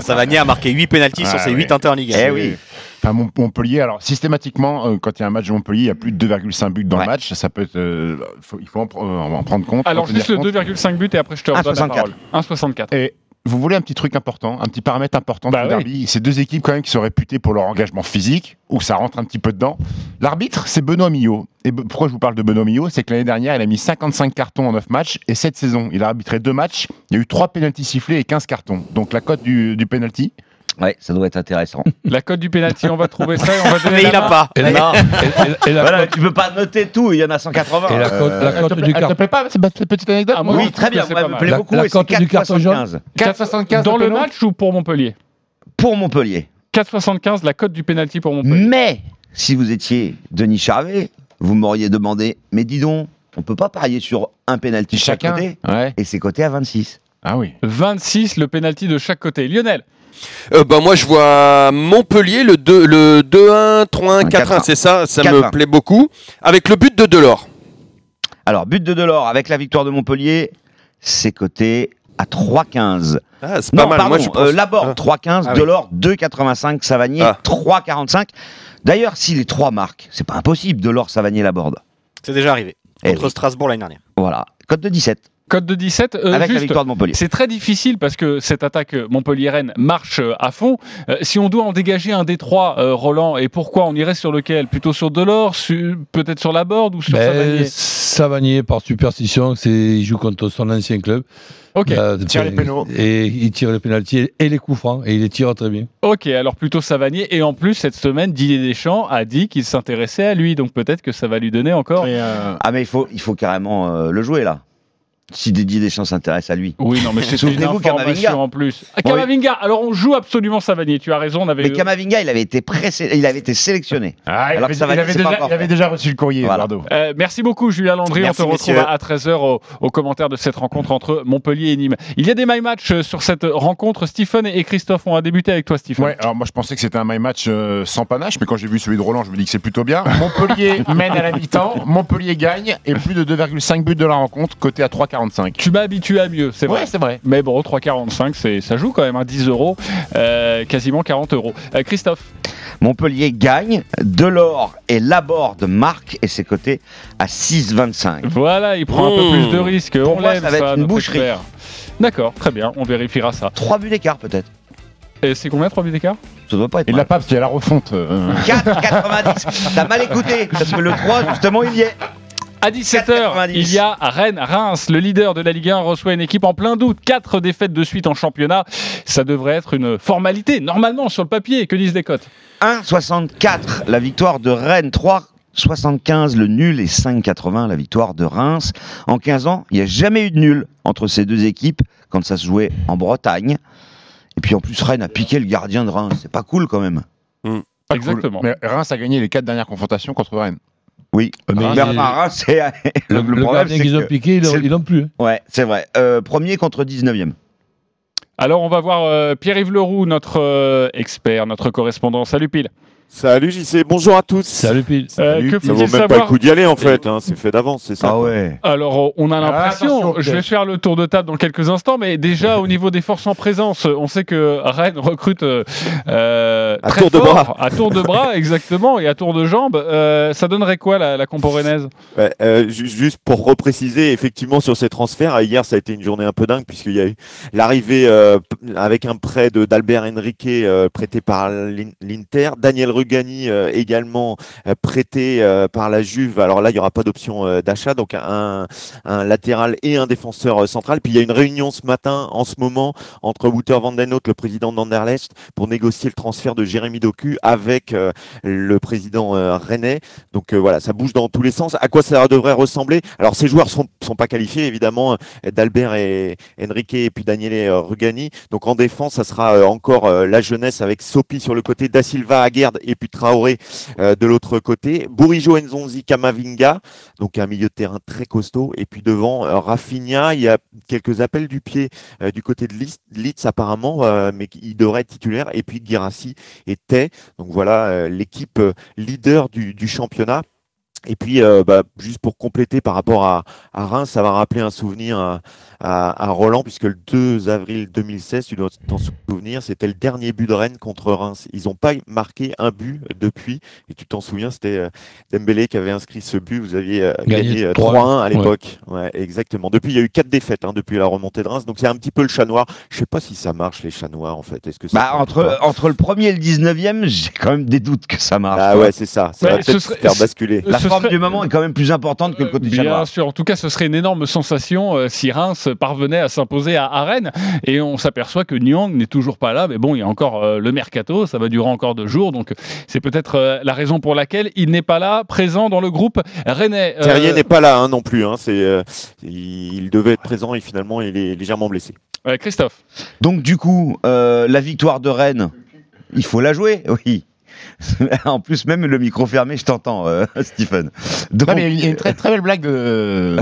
Savanier a marqué 8 pénalties sur Ah, ses oui. 8 tentés en Ligue 1. Eh oui. Enfin, Mont- Montpellier, alors systématiquement, euh, quand il y a un match de Montpellier, il y a plus de 2,5 buts dans le match. Ça peut être, euh, faut- il faut en, euh, en prendre compte. Alors juste le compte. 2,5 buts et après je te redonne la 1,64. parole. 1,64. Et vous voulez un petit truc important, un petit paramètre important Bah du oui. derby C'est deux équipes quand même qui sont réputées pour leur engagement physique, où ça rentre un petit peu dedans. L'arbitre, c'est Benoît Millot. Et pourquoi je vous parle de Benoît Millot? C'est que l'année dernière, il a mis 55 cartons en 9 matchs, et cette saison, il a arbitré deux matchs. Il y a eu 3 pénaltys sifflés et 15 cartons. Donc la cote du, du penalty. Ouais, ça doit être intéressant. La cote du penalty, on va trouver ça et on va donner Mais la il a main. pas. Et la, Non. et- et- et la Voilà, cote- tu peux pas noter tout, il y en a 180. et la cote, la Elle cote te, du plaît- elle te carton. plaît pas cette petite anecdote Ah, moi, oui, très bien, moi, elle me plaît La- beaucoup. la et c'est cote du carton jaune 4,75 4,75 Dans le match ou pour Montpellier pour Montpellier. 4,75 la cote du penalty pour Montpellier. Mais si vous étiez Denis Charvet, vous m'auriez demandé, mais dis donc, on peut pas parier sur un chaque Chacun. côté Ouais. Et c'est coté à 26. Ah oui. 26 le penalty de chaque côté. Lionel, Euh, bah, moi, je vois Montpellier, le 2 le 2-1, 3-1, 4-1, 4-1. c'est ça, ça 4-1. me plaît beaucoup. Avec le but de Delors. Alors, but de Delors avec la victoire de Montpellier, c'est coté à 3,15. Ah, c'est pas Non, mal. pardon, moi, je pense... euh, Laborde Ah. 3,15, Ah oui. Delors 2,85, Savanier Ah. 3,45. D'ailleurs, si les trois marquent, c'est pas impossible, Delors, Savanier, Laborde. C'est déjà arrivé. Eh Contre oui. Strasbourg l'année dernière. Voilà, cote de 17, cote de 17. euh, avec la juste, victoire de Montpellier. C'est très difficile parce que cette attaque Montpellier-Rennes marche euh, à fond. Euh, si on doit en dégager un des trois, euh, Roland, et pourquoi on irait sur lequel? Plutôt sur Delors, su- peut-être sur la board ou sur Ben, Savanier? Savanier, par superstition, c'est il joue contre son ancien club. Ok, Euh, tire les pénaux. Et il tire les pénalties et les coups francs. Et il les tire très bien. ok, alors plutôt Savanier. Et en plus, cette semaine, Didier Deschamps a dit qu'il s'intéressait à lui, donc peut-être que ça va lui donner encore. Et, euh, Ah, mais il faut, il faut carrément euh, le jouer, là. Si Didier Deschamps s'intéresse à lui. Oui, non, mais c'est une Souvenez-vous Kamavinga. en plus. Ah, Kamavinga, alors on joue absolument Savanier, tu as raison. On avait Mais Kamavinga, il avait été, pressé- il avait été sélectionné. ah, il, Alors avait, que Savanier, il avait déjà, il avait déjà reçu le courrier, Voilà. Eduardo. Euh, merci beaucoup Julien Landry. Merci, on te retrouve messieurs. à 13h au, au commentaire de cette rencontre entre Montpellier et Nîmes. Il y a des my match euh, sur cette rencontre. Stephen et Christophe, on va débuter avec toi Stephen. Ouais, alors moi je pensais que c'était un my match euh, sans panache, mais quand j'ai vu celui de Roland, je me dis que c'est plutôt bien. Montpellier mène à la mi-temps, Montpellier gagne et plus de 2,5 buts de la rencontre, côté à 3,45. Tu m'as habitué à mieux, c'est vrai. Ouais, c'est vrai. Mais bon, 3,45, c'est- ça joue quand même, hein, 10 euros, euh, quasiment 40 euros. Euh, Christophe, Montpellier gagne, Delors et Laborde marquent et c'est coté à 6,25. voilà, il prend un peu Mmh. plus de risques. Pour on moi, l'aime, ça va être une boucherie. expert. D'accord, très bien, on vérifiera ça. 3 buts d'écart peut-être. Et c'est combien 3 buts d'écart? Ça doit pas être Il mal. l'a pas parce qu'il y a la refonte. euh. 4,90. T'as mal écouté, parce que le 3, justement, il y est. À 17h, 4,90. il y a Rennes-Reims. Le leader de la Ligue 1 reçoit une équipe en plein doute. Quatre défaites de suite en championnat. Ça devrait être une formalité, normalement, sur le papier. Que disent les cotes 1,64 la victoire de Rennes, 3,75 le nul et 5,80 la victoire de Reims. En 15 ans, il n'y a jamais eu de nul entre ces deux équipes quand ça se jouait en Bretagne. Et puis en plus, Rennes a piqué le gardien de Reims. C'est pas cool quand même. Pas Exactement. cool. Mais Reims a gagné les quatre dernières confrontations contre Rennes. Oui, Mais mais Reims, c'est- Le, le, le problème, c'est qu'ils ont piqué, ils l'ont- le- ils l'ont plus. Ouais, c'est vrai. Euh, premier contre 19e. Alors, on va voir euh, Pierre-Yves Leroux, notre euh, expert, notre correspondant. Salut Pile. Salut JC, bonjour à tous. Salut Pile. Euh, ça vaut même pas le coup d'y aller en fait, hein, c'est fait d'avance, c'est ça. Ah ouais. Alors, on a Ah, l'impression, je vais faire le tour de table dans quelques instants, mais déjà au niveau des forces en présence, on sait que Rennes recrute euh, euh, À très tour de bras. à tour de bras exactement, et à tour de jambes. Euh, ça donnerait quoi la, la compo rennaise? Ouais, euh, ju- juste pour repréciser, effectivement, sur ces transferts, euh, hier, ça a été une journée un peu dingue, puisqu'il y a eu l'arrivée euh, avec un prêt de d'Albert Henrique euh, prêté par l'In- l'Inter, Daniel Rugani euh, également euh, prêté euh, par la Juve. Alors là, il n'y aura pas d'option d'achat, donc un, latéral et un défenseur central. Puis il y a une réunion ce matin, en ce moment, entre Wouter van den Hout, le président d'Anderlecht, pour négocier le transfert de Jérémy Doku avec le président rennais. Donc voilà, ça bouge dans tous les sens. À quoi ça devrait ressembler? Alors ces joueurs sont sont pas qualifiés évidemment, d'Albert et Enrique et puis Daniele Rugani. Donc en défense, ça sera encore la jeunesse avec Sopi sur le côté, Da Silva, Aguerd puis Traoré euh, de l'autre côté. Bourigeau, Nzonzi, Kamavinga, donc un milieu de terrain très costaud. Et puis devant euh, Rafinha, il y a quelques appels du pied euh, du côté de Leeds, apparemment, mais il devrait être titulaire. Et puis Girassi était. Donc voilà l'équipe leader du championnat. Et puis, euh, bah, juste pour compléter par rapport à, à Reims, ça va rappeler un souvenir à, à, à Roland, puisque le 2 avril 2016, tu dois t'en souvenir, c'était le dernier but de Rennes contre Reims. Ils n'ont pas marqué un but depuis, et tu t'en souviens, c'était euh, Dembélé qui avait inscrit ce but. Vous aviez euh, Gagné gagné euh, 3-1, 3-1 à l'époque. Ouais. exactement. Depuis, il y a eu quatre défaites hein, depuis la remontée de Reims, donc c'est un petit peu le chat noir. Je sais pas si ça marche les chats noirs en fait. Est-ce que ça Bah, entre, entre le premier et le 19e, j'ai quand même des doutes que ça marche. Ah ouais, c'est ça. Ça va Ouais, peut-être serait- faire basculer. La ce forme serait- du moment est quand même plus importante que le côté chat Bien sûr, en tout cas, ce serait une énorme sensation euh, si Reims parvenait à s'imposer à, à Rennes. Et on s'aperçoit que Nyang n'est toujours pas là. Mais bon, il y a encore euh, le mercato, ça va durer encore deux jours. Donc c'est peut-être euh, la raison pour laquelle il n'est pas là, présent dans le groupe Rennais. Euh, Terrier n'est pas là hein, non plus. Hein, c'est, euh, il, il devait être présent et finalement il est légèrement blessé. euh, Christophe. Donc, du coup, euh, la victoire de Rennes, il faut la jouer, oui. en plus, même le micro fermé, je t'entends, euh, Stephen. Donc, Non, mais il y a une très, très belle blague de.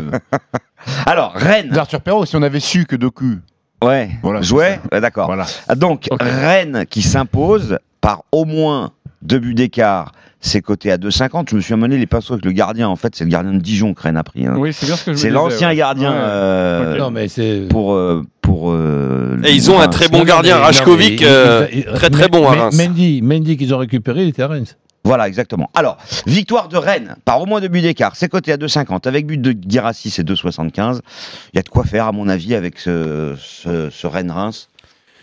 Alors, Rennes. D'Arthur Perrault, si on avait su que Doku. Ouais, Voilà, jouait, Ouais, d'accord. Voilà. Donc, Rennes qui s'impose par au moins deux buts d'écart, c'est coté à 2,50. Je me suis amené les pinceaux avec le gardien. En fait, c'est le gardien de Dijon que Rennes a pris. hein. Oui, c'est bien ce que je me C'est disais, l'ancien ouais. gardien Ouais. euh. Non, mais c'est. pour. euh, pour euh, Et ils ont un très bon gardien, Rajkovic, euh, très très bon à Reims. Mendy, Mendy qu'ils ont récupéré, il était à Reims. Voilà, exactement. Alors, victoire de Rennes par au moins deux buts d'écart. C'est coté à 2,50. Avec but de Guirassi, c'est 2,75. Il y a de quoi faire, à mon avis, avec ce, ce, ce Rennes-Reims.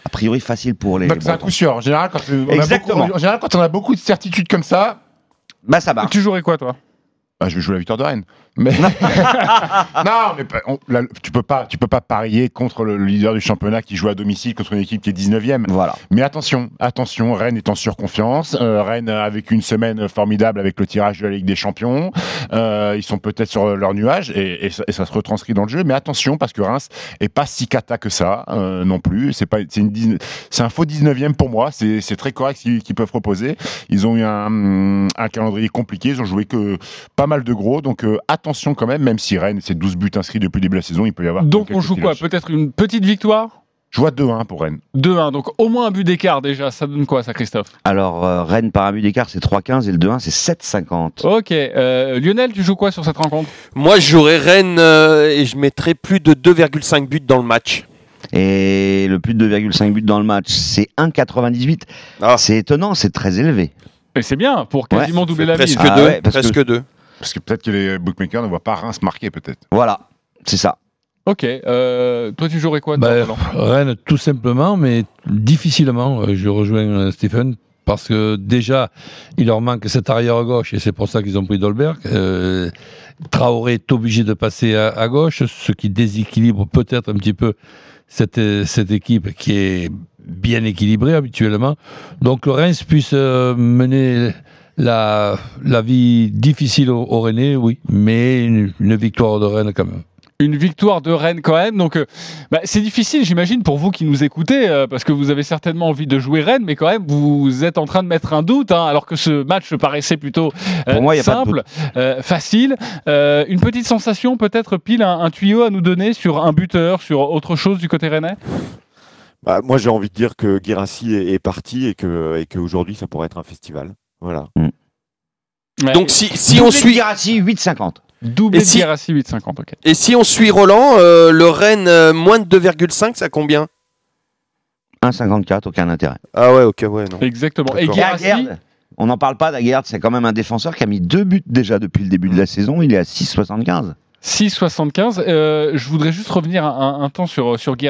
A priori, facile pour les. Bah, c'est un coup sûr. En général, quand on a Exactement. beaucoup- en général, quand on a beaucoup de certitudes comme ça, Bah, ça marche. Tu jouerais quoi, toi bah, je vais jouer la victoire de Rennes. Mais non, mais pas- on- là, tu peux pas, tu peux pas parier contre le leader du championnat qui joue à domicile contre une équipe qui est 19e. Voilà. Mais attention, attention, Rennes est en surconfiance. Euh, Rennes a vécu une semaine formidable avec le tirage de la Ligue des Champions. Euh, ils sont peut-être sur leur nuage et, et ça, et ça se retranscrit dans le jeu. Mais attention parce que Reims est pas si cata que ça euh, non plus. C'est pas, c'est un faux 19e pour moi. C'est, très correct ce qu'ils, peuvent proposer. Ils ont eu un, un calendrier compliqué. Ils ont joué que pas mal de gros. Donc euh, attention quand même, même si Rennes c'est 12 buts inscrits depuis le début de la saison, il peut y avoir. Donc on joue quoi. Peut-être une petite victoire Je vois 2-1 pour Rennes. 2-1. Donc au moins un but d'écart déjà. Ça donne quoi, ça, Christophe Alors, euh, Rennes par un but d'écart, c'est 3,15 et le 2-1, c'est 7,50. Ok. euh, Lionel, tu joues quoi sur cette rencontre Moi, je jouerais Rennes euh, et je mettrais plus de 2,5 buts dans le match. Et le plus de 2,5 buts dans le match, c'est 1,98. Ah. C'est étonnant, c'est très élevé. Et c'est bien pour quasiment Ouais, doubler la Presque mise. Ah deux. ouais, parce presque que- deux. Parce que peut-être que les bookmakers ne voient pas Reims marquer peut-être. Voilà, c'est ça. Ok. euh, toi, tu jouerais quoi toi, Roland Rennes, tout simplement, mais difficilement. euh, Je rejoins euh, Stephen. Parce que déjà, il leur manque cet arrière gauche et c'est pour ça qu'ils ont pris Dolberg. Euh, Traoré est obligé de passer à, à gauche, ce qui déséquilibre peut-être un petit peu cette, cette équipe qui est bien équilibrée habituellement. Donc que Reims puisse euh, mener la, la vie difficile au, au Rennais, oui, mais une, une victoire de Rennes quand même. Une victoire de Rennes quand même. Donc euh, bah, c'est difficile, j'imagine, pour vous qui nous écoutez, euh, parce que vous avez certainement envie de jouer Rennes, mais quand même vous êtes en train de mettre un doute, hein, alors que ce match paraissait plutôt euh, Pour moi, simple, euh, facile. Euh, une petite sensation, peut-être pile un, un tuyau à nous donner sur un buteur, sur autre chose du côté rennais? Bah, moi, j'ai envie de dire que Guirassi est, est parti et que et qu'aujourd'hui, ça pourrait être un festival. Voilà. Ouais. Donc si, si on suit Guirassi, 8,50. doublé et si- Guirassi 8,50. Ok. et si on suit Roland, euh, le Rennes euh, moins de 2,5, ça combien 1,54, aucun intérêt. Ah ouais, ok, ouais, non. Exactement. Et Guirassi, on n'en parle pas d'Aguerd, c'est quand même un défenseur qui a mis deux buts déjà depuis le début de la saison. Il est à 6,75. 6,75. Euh, je voudrais juste revenir un, un temps sur, sur qui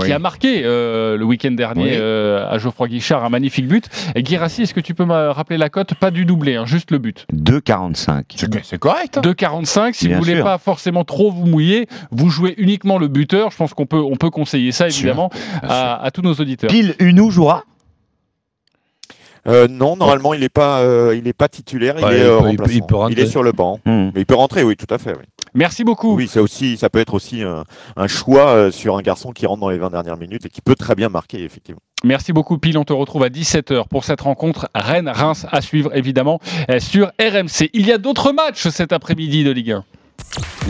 Oui. a marqué euh, le week-end dernier Oui. euh, à Geoffroy Guichard un magnifique but. Et Guirassi, est-ce que tu peux me rappeler la cote? Pas du doublé, hein, juste le but. 2,45. C'est correct. hein. 2,45. Si Bien vous voulez sûr. pas forcément trop vous mouiller, vous jouez uniquement le buteur. Je pense qu'on peut, on peut conseiller ça, évidemment, à, à tous nos auditeurs. Pile Unou jouera? Euh, non, normalement, il n'est pas, euh, il est pas titulaire. Il Ouais, est il euh, peut- il peut- remplaçant. il peut rentrer. est sur le banc. Hmm. Mais il peut rentrer, oui, tout à fait. Oui, Merci beaucoup. oui ça, aussi, ça peut être aussi un, un choix euh, sur un garçon qui rentre dans les 20 dernières minutes et qui peut très bien marquer, effectivement. Merci beaucoup Pile, on te retrouve à 17h pour cette rencontre Rennes-Reims à suivre évidemment euh, sur RMC. Il y a d'autres matchs cet après-midi de Ligue 1.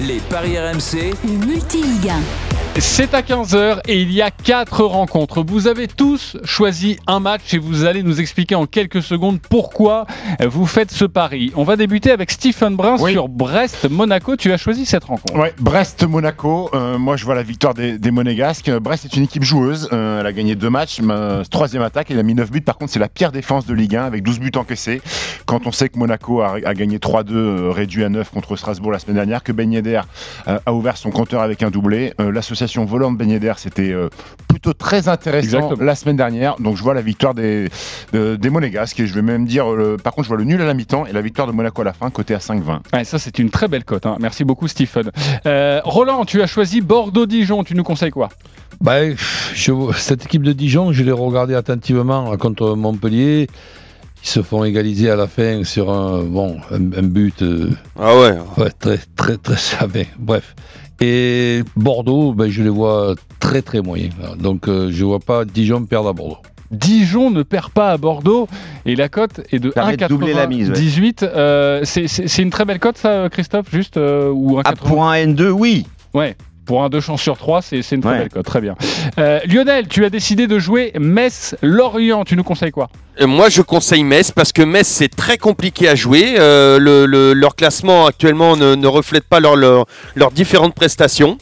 Les paris RMC. Le multi-Ligue 1. C'est à 15h et il y a quatre rencontres. Vous avez tous choisi un match et vous allez nous expliquer en quelques secondes pourquoi vous faites ce pari. On va débuter avec Stephen Brun Oui. sur Brest-Monaco. Tu as choisi cette rencontre. Ouais, Brest-Monaco, euh, moi je vois la victoire des, des Monégasques. Euh, Brest est une équipe joueuse, euh, elle a gagné deux matchs, ma- troisième attaque, elle a mis 9 buts. Par contre, c'est la pire défense de Ligue 1 avec 12 buts encaissés. Quand on sait que Monaco a, a gagné 3-2, euh, réduit à 9 contre Strasbourg la semaine dernière, que Ben Yedder euh, a ouvert son compteur avec un doublé. Euh, L'association volante Ben Yedder, c'était euh, plutôt très intéressant Exactement. la semaine dernière. Donc je vois la victoire des, de- des Monégasques et je vais même dire, euh, par contre, je vois le nul à la mi-temps et la victoire de Monaco à la fin, côté à 5-20. Ouais, ça, c'est une très belle cote. hein. Merci beaucoup, Stephen. Euh, Roland, tu as choisi Bordeaux-Dijon. Tu nous conseilles quoi? Bah, je- cette équipe de Dijon, je l'ai regardée attentivement contre Montpellier. Ils se font égaliser à la fin sur un, bon, un, un but. euh, Ah ouais. très, très, très savé. Bref. Et Bordeaux, ben, je les vois très, très moyens. Donc, euh, je ne vois pas Dijon perdre à Bordeaux. Dijon ne perd pas à Bordeaux et la cote est de Permet de doubler la mise, ouais. 1,98. Euh, c'est- une très belle cote, ça, Christophe, juste euh, ou un Ah, pour un N2, oui. Ouais. Pour un 2 chances sur 3, c'est c'est une très Ouais. belle cote. Très bien. Euh, Lionel, tu as décidé de jouer Metz-Lorient. Tu nous conseilles quoi? Euh, Moi, je conseille Metz parce que Metz, c'est très compliqué à jouer. Euh, le- le- leur classement actuellement ne, ne reflète pas leur- leur- leurs différentes prestations.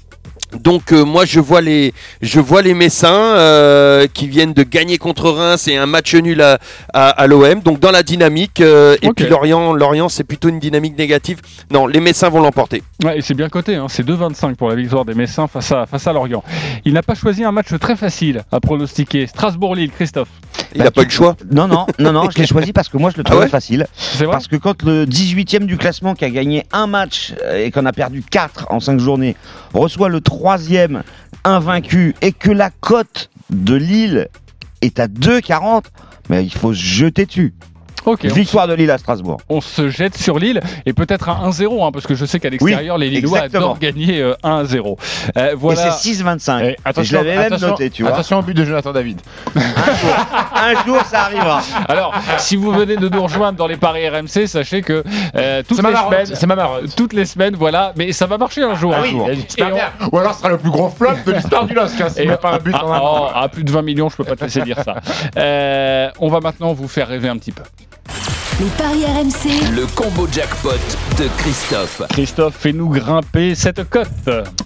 Donc euh, moi je vois les je vois les Messins euh, qui viennent de gagner contre Reims et un match nul à, à, à l'OM donc dans la dynamique euh, et puis Lorient Lorient c'est plutôt une dynamique négative non les Messins vont l'emporter Ouais, et c'est bien coté, hein. c'est 2,25 pour la victoire des Messins face à, face à Lorient. Il n'a pas choisi un match très facile à pronostiquer. Strasbourg-Lille, Christophe. il n'a pas eu le choix Non, non, non, non, je l'ai choisi parce que moi je le Ah trouvais ouais facile. C'est vrai Parce que quand le 18e du classement qui a gagné un match et qu'on a perdu 4 en 5 journées reçoit le troisième invaincu et que la cote de Lille est à 2,40, mais il faut se jeter dessus. Victoire de Lille à Strasbourg. on se jette sur Lille et peut-être un 1-0 hein, parce que je sais qu'à l'extérieur les Lillois exactement. adorent gagner euh, 1-0. Euh, voilà. Et c'est 6,25. Et Et attention, je l'avais même noté, tu vois. attention au but de Jonathan David. Un jour, ça arrivera. Alors, si vous venez de nous rejoindre dans les paris RMC, sachez que euh, toutes les semaines, c'est toutes les semaines, voilà, mais ça va marcher un jour. Ah un oui, jour. on-. Ou alors ce sera le plus gros flop de l'histoire du LOSC. Hein, Et pas un but en un ah, oh, à plus de 20 millions, je peux pas te laisser dire ça. Euh, on va maintenant vous faire rêver un petit peu. Les paris RMC. Le combo jackpot de Christophe. Christophe, fais-nous grimper cette cote.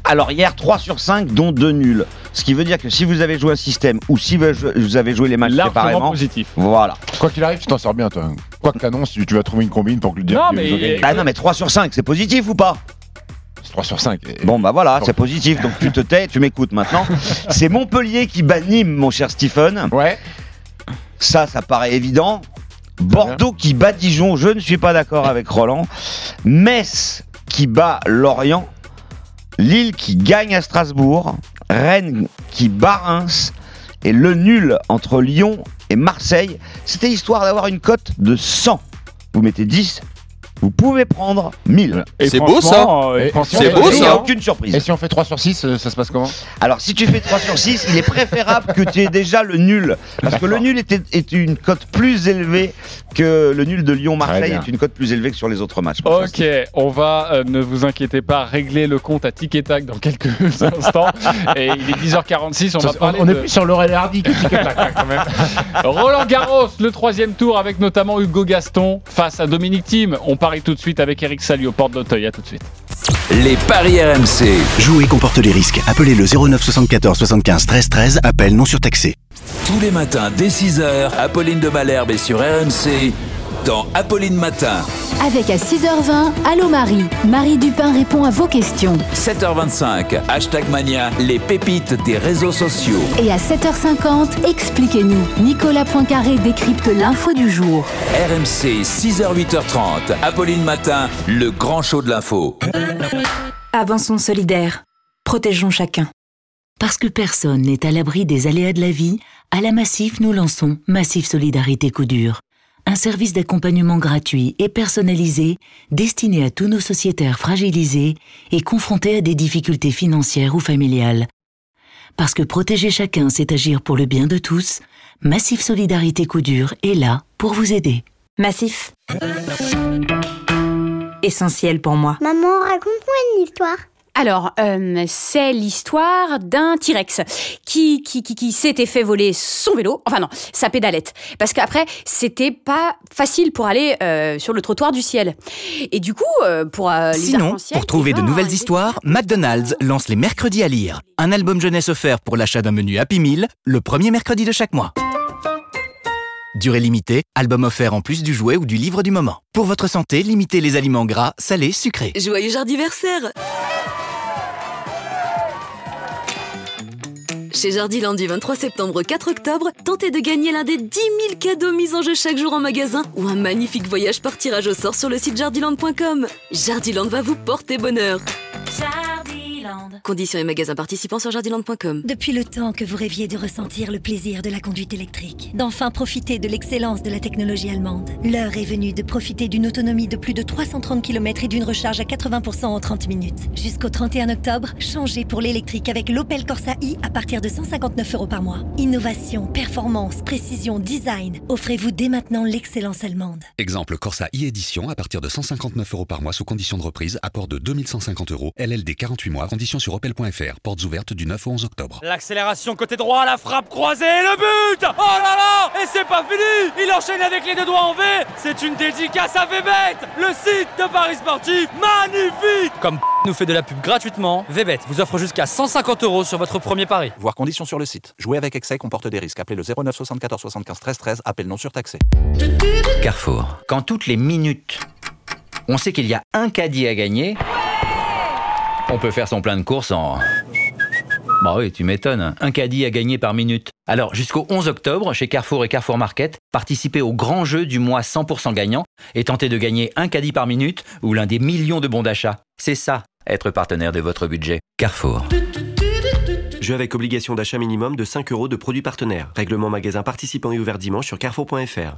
Alors hier, 3 sur 5, dont 2 nuls. Ce qui veut dire que si vous avez joué un système ou si vous avez joué les matchs Largement séparément, positif. voilà. Quoi qu'il arrive, tu t'en sors bien, toi. Quoi que t'annonces, tu, tu vas trouver une combine pour que le dire. Non, mais-. Bah non, mais 3 sur 5, c'est positif ou pas? C'est 3 sur 5. Bon bah voilà, c'est positif, donc tu te tais, tu m'écoutes maintenant. C'est Montpellier qui bat Nîmes, mon cher Stephen. Ouais. Ça, ça paraît évident. Bordeaux qui bat Dijon, je ne suis pas d'accord avec Roland. Metz qui bat Lorient. Lille qui gagne à Strasbourg. Rennes qui bat Reims. Et le nul entre Lyon et Marseille. C'était histoire d'avoir une cote de 100. Vous mettez 10, vous pouvez prendre 1000. Et C'est beau, franchement, euh, c'est beau, Il n'y a ça. aucune surprise. Et si on fait 3 sur 6, euh, ça se passe comment? Alors, si tu fais 3 sur 6, il est préférable que tu aies déjà le nul. Parce que le nul était, est une cote plus élevée que le nul de Lyon-Marseille est une cote plus élevée que sur les autres matchs. Ok, on va, euh, ne vous inquiétez pas, régler le compte à Tic et Tac dans quelques instants. Et il est 10h46, on va Ça, parler on est plus sur et Hardy que Tic et Tac, hein, quand même. Roland Garros, le troisième tour avec notamment Hugo Gaston face à Dominique Thiem. On parie tout de suite avec Eric Salio, porte d'Auteuil. À tout de suite. Les paris RMC. Jouer comporte les risques. Appelez le 09 74 75 13 13. Appel non surtaxé. Tous les matins dès 6h, Apolline de Malherbe est sur RMC dans Apolline Matin. Avec à 6h20, Allô Marie. Marie Dupin répond à vos questions. 7h25, hashtag Mania, les pépites des réseaux sociaux. Et à 7h50, expliquez-nous. Nicolas Poincaré décrypte l'info du jour. RMC, 6h, 8h30, Apolline Matin, le grand show de l'info. Avançons solidaires. Protégeons chacun. Parce que personne n'est à l'abri des aléas de la vie, à la Massif, nous lançons Massif Solidarité Coup Dur. Un service d'accompagnement gratuit et personnalisé destiné à tous nos sociétaires fragilisés et confrontés à des difficultés financières ou familiales. Parce que protéger chacun, c'est agir pour le bien de tous, Massif Solidarité Coup Dur est là pour vous aider. Massif. Essentiel pour moi. Maman, raconte-moi une histoire. Alors, euh, c'est l'histoire d'un T-Rex qui, qui, qui, qui s'était fait voler son vélo, enfin non, sa pédalette. Parce qu'après, c'était pas facile pour aller euh, sur le trottoir du ciel. Et du coup, euh, pour euh, les Sinon, pour trouver eh de ben, nouvelles histoires, McDonald's lance les mercredis à lire. Un album jeunesse offert pour l'achat d'un menu Happy Meal, le premier mercredi de chaque mois. Durée limitée, album offert en plus du jouet ou du livre du moment. Pour votre santé, limitez les aliments gras, salés, sucrés. Joyeux jardiversaire Chez Jardiland du 23 septembre au 4 octobre, tentez de gagner l'un des 10 000 cadeaux mis en jeu chaque jour en magasin ou un magnifique voyage par tirage au sort sur le site jardiland.com. Jardiland va vous porter bonheur. Conditions et magasins participants sur jardiland.com. Depuis le temps que vous rêviez de ressentir le plaisir de la conduite électrique, d'enfin profiter de l'excellence de la technologie allemande, l'heure est venue de profiter d'une autonomie de plus de 330 km et d'une recharge à 80% en 30 minutes. Jusqu'au 31 octobre, changez pour l'électrique avec l'Opel Corsa i à partir de 159 euros par mois. Innovation, performance, précision, design. Offrez-vous dès maintenant l'excellence allemande. Exemple Corsa e-édition à partir de 159 euros par mois sous condition de reprise, apport de 2150 euros, LLD 48 mois, conditions sur opel.fr, portes ouvertes du 9 au 11 octobre. L'accélération côté droit, la frappe croisée et le but Oh là là Et c'est pas fini Il enchaîne avec les deux doigts en V C'est une dédicace à Vébet Le site de Paris Sportif Magnifique Comme nous fait de la pub gratuitement, Vebet vous offre jusqu'à 150 euros sur votre premier pari. Voir conditions sur le site. Jouer avec excès comporte des risques. Appelez le 09 74 75 13 13. Appel non surtaxé. Carrefour. Quand toutes les minutes, on sait qu'il y a un caddie à gagner, on peut faire son plein de courses en... Bah oui, tu m'étonnes. Un caddie à gagner par minute. Alors, jusqu'au 11 octobre, chez Carrefour et Carrefour Market, participez au grand jeu du mois 100% gagnant et tentez de gagner un caddie par minute ou l'un des millions de bons d'achat. C'est ça, être partenaire de votre budget. Carrefour. Jeu avec obligation d'achat minimum de 5 euros de produits partenaires. Règlement magasin participant et ouvert dimanche sur carrefour.fr.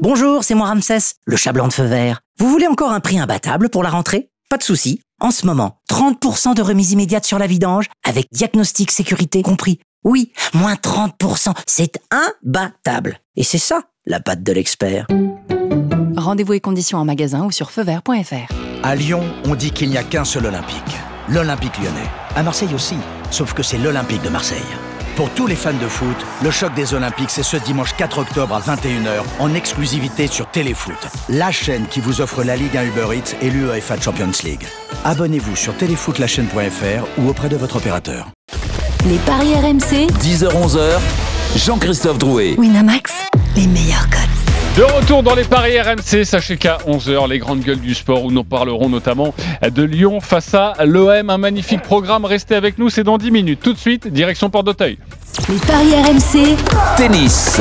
Bonjour, c'est moi Ramsès, le chat blanc de feu vert. Vous voulez encore un prix imbattable pour la rentrée? Pas de souci. En ce moment, 30% de remise immédiate sur la vidange, avec diagnostic sécurité compris. Oui, moins 30%, c'est imbattable. Et c'est ça, la patte de l'expert. Rendez-vous et conditions en magasin ou sur feuvert.fr. À Lyon, on dit qu'il n'y a qu'un seul Olympique. L'Olympique lyonnais. À Marseille aussi, sauf que c'est l'Olympique de Marseille. Pour tous les fans de foot, le choc des Olympiques, c'est ce dimanche 4 octobre à 21h en exclusivité sur Téléfoot, la chaîne qui vous offre la Ligue 1 Uber Eats et l'UEFA Champions League. Abonnez-vous sur téléfootlachaîne.fr ou auprès de votre opérateur. Les paris RMC, 10h-11h, Jean-Christophe Drouet. Winamax, les meilleurs codes. De retour dans les paris RMC, sachez qu'à 11h, les grandes gueules du sport où nous parlerons notamment de Lyon face à l'OM. Un magnifique programme, restez avec nous, c'est dans 10 minutes. Tout de suite, direction Porte d'Auteuil. les paris RMC, Tennis.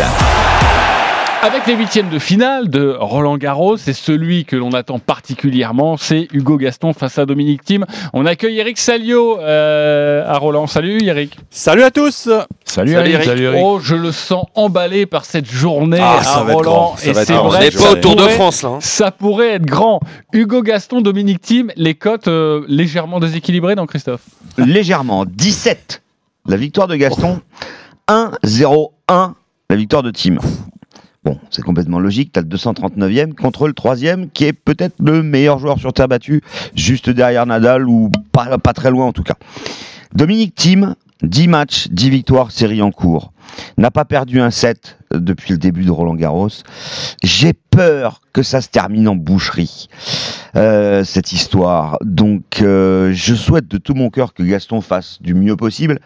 Avec les huitièmes de finale de Roland Garros, c'est celui que l'on attend particulièrement, c'est Hugo Gaston face à Dominique Thiem. On accueille Eric Salio euh, à Roland. Salut Eric. Salut à tous. Salut, Salut, Eric. Eric. Salut, Eric. Oh, je le sens emballé par cette journée Ah, à Roland. grand, ça Et va être c'est vrai, On pas au Tour de pourrait- France, là, hein. Ça pourrait être grand. Hugo Gaston, Dominique Thiem, les cotes euh, légèrement déséquilibrées, non Christophe Légèrement. 17. La victoire de Gaston. 1-0-1. La victoire de Team. Bon, c'est complètement logique. Tu as le 239e contre le 3e, qui est peut-être le meilleur joueur sur terre battue, juste derrière Nadal, ou pas, pas très loin en tout cas. Dominique Thiem, 10 matchs, 10 victoires, série en cours. N'a pas perdu un set depuis le début de Roland Garros. J'ai peur que ça se termine en boucherie, euh, cette histoire. Donc, euh, je souhaite de tout mon cœur que Gaston fasse du mieux possible,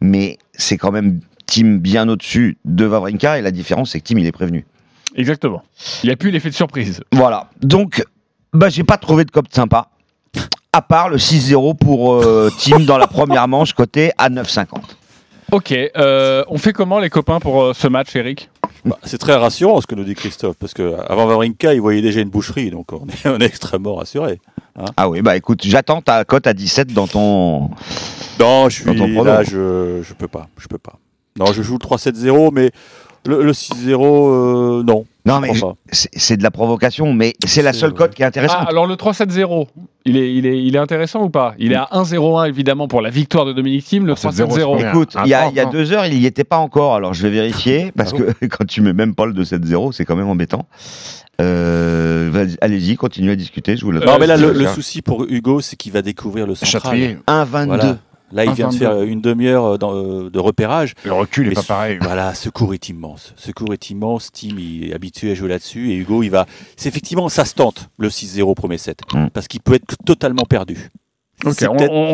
mais c'est quand même Tim bien au-dessus de Vavrinka, et la différence, c'est que Tim, il est prévenu. Exactement. Il n'y a plus l'effet de surprise. Voilà. Donc, bah, j'ai pas trouvé de cop sympa, à part le 6-0 pour euh, Tim dans la première manche, côté à 9,50. Ok, euh, on fait comment les copains pour euh, ce match, Eric? Bah, c'est très rassurant ce que nous dit Christophe, parce qu'avant Vavrinka, il voyait déjà une boucherie, donc on est, on est extrêmement rassuré. Ah oui, bah écoute, j'attends ta cote à 17 dans ton. Non, je dans ton suis là, je, je peux pas, je peux pas. Non, je joue le 3-7-0, mais le, le 6-0, euh, non. Non, mais c'est de la provocation, mais c'est la seule cote qui est intéressante. Ah, alors le 3-7-0, il est, il, est, il est intéressant ou pas? Il est à 1-0-1 évidemment pour la victoire de Dominique Thiem, le 3-7-0. Écoute, il y, a, il y a deux heures, il y était pas encore, alors je vais vérifier, parce Ah que quand tu mets même pas le 2-7-0, c'est quand même embêtant. Euh, Allez-y, continuez à discuter, je vous le Non, mais là, le, le souci pour Hugo, c'est qu'il va découvrir le central. Châtrier. 1,22. Voilà. Là, il vient de 1,22. faire une demi-heure euh, euh, de repérage. Le recul est Mais pas pareil. Voilà, ce cours est immense. Ce cours est immense. Tim, il est habitué à jouer là-dessus. Et Hugo, il va. C'est effectivement, ça se tente, le 6-0 premier set. Parce qu'il peut être totalement perdu. On,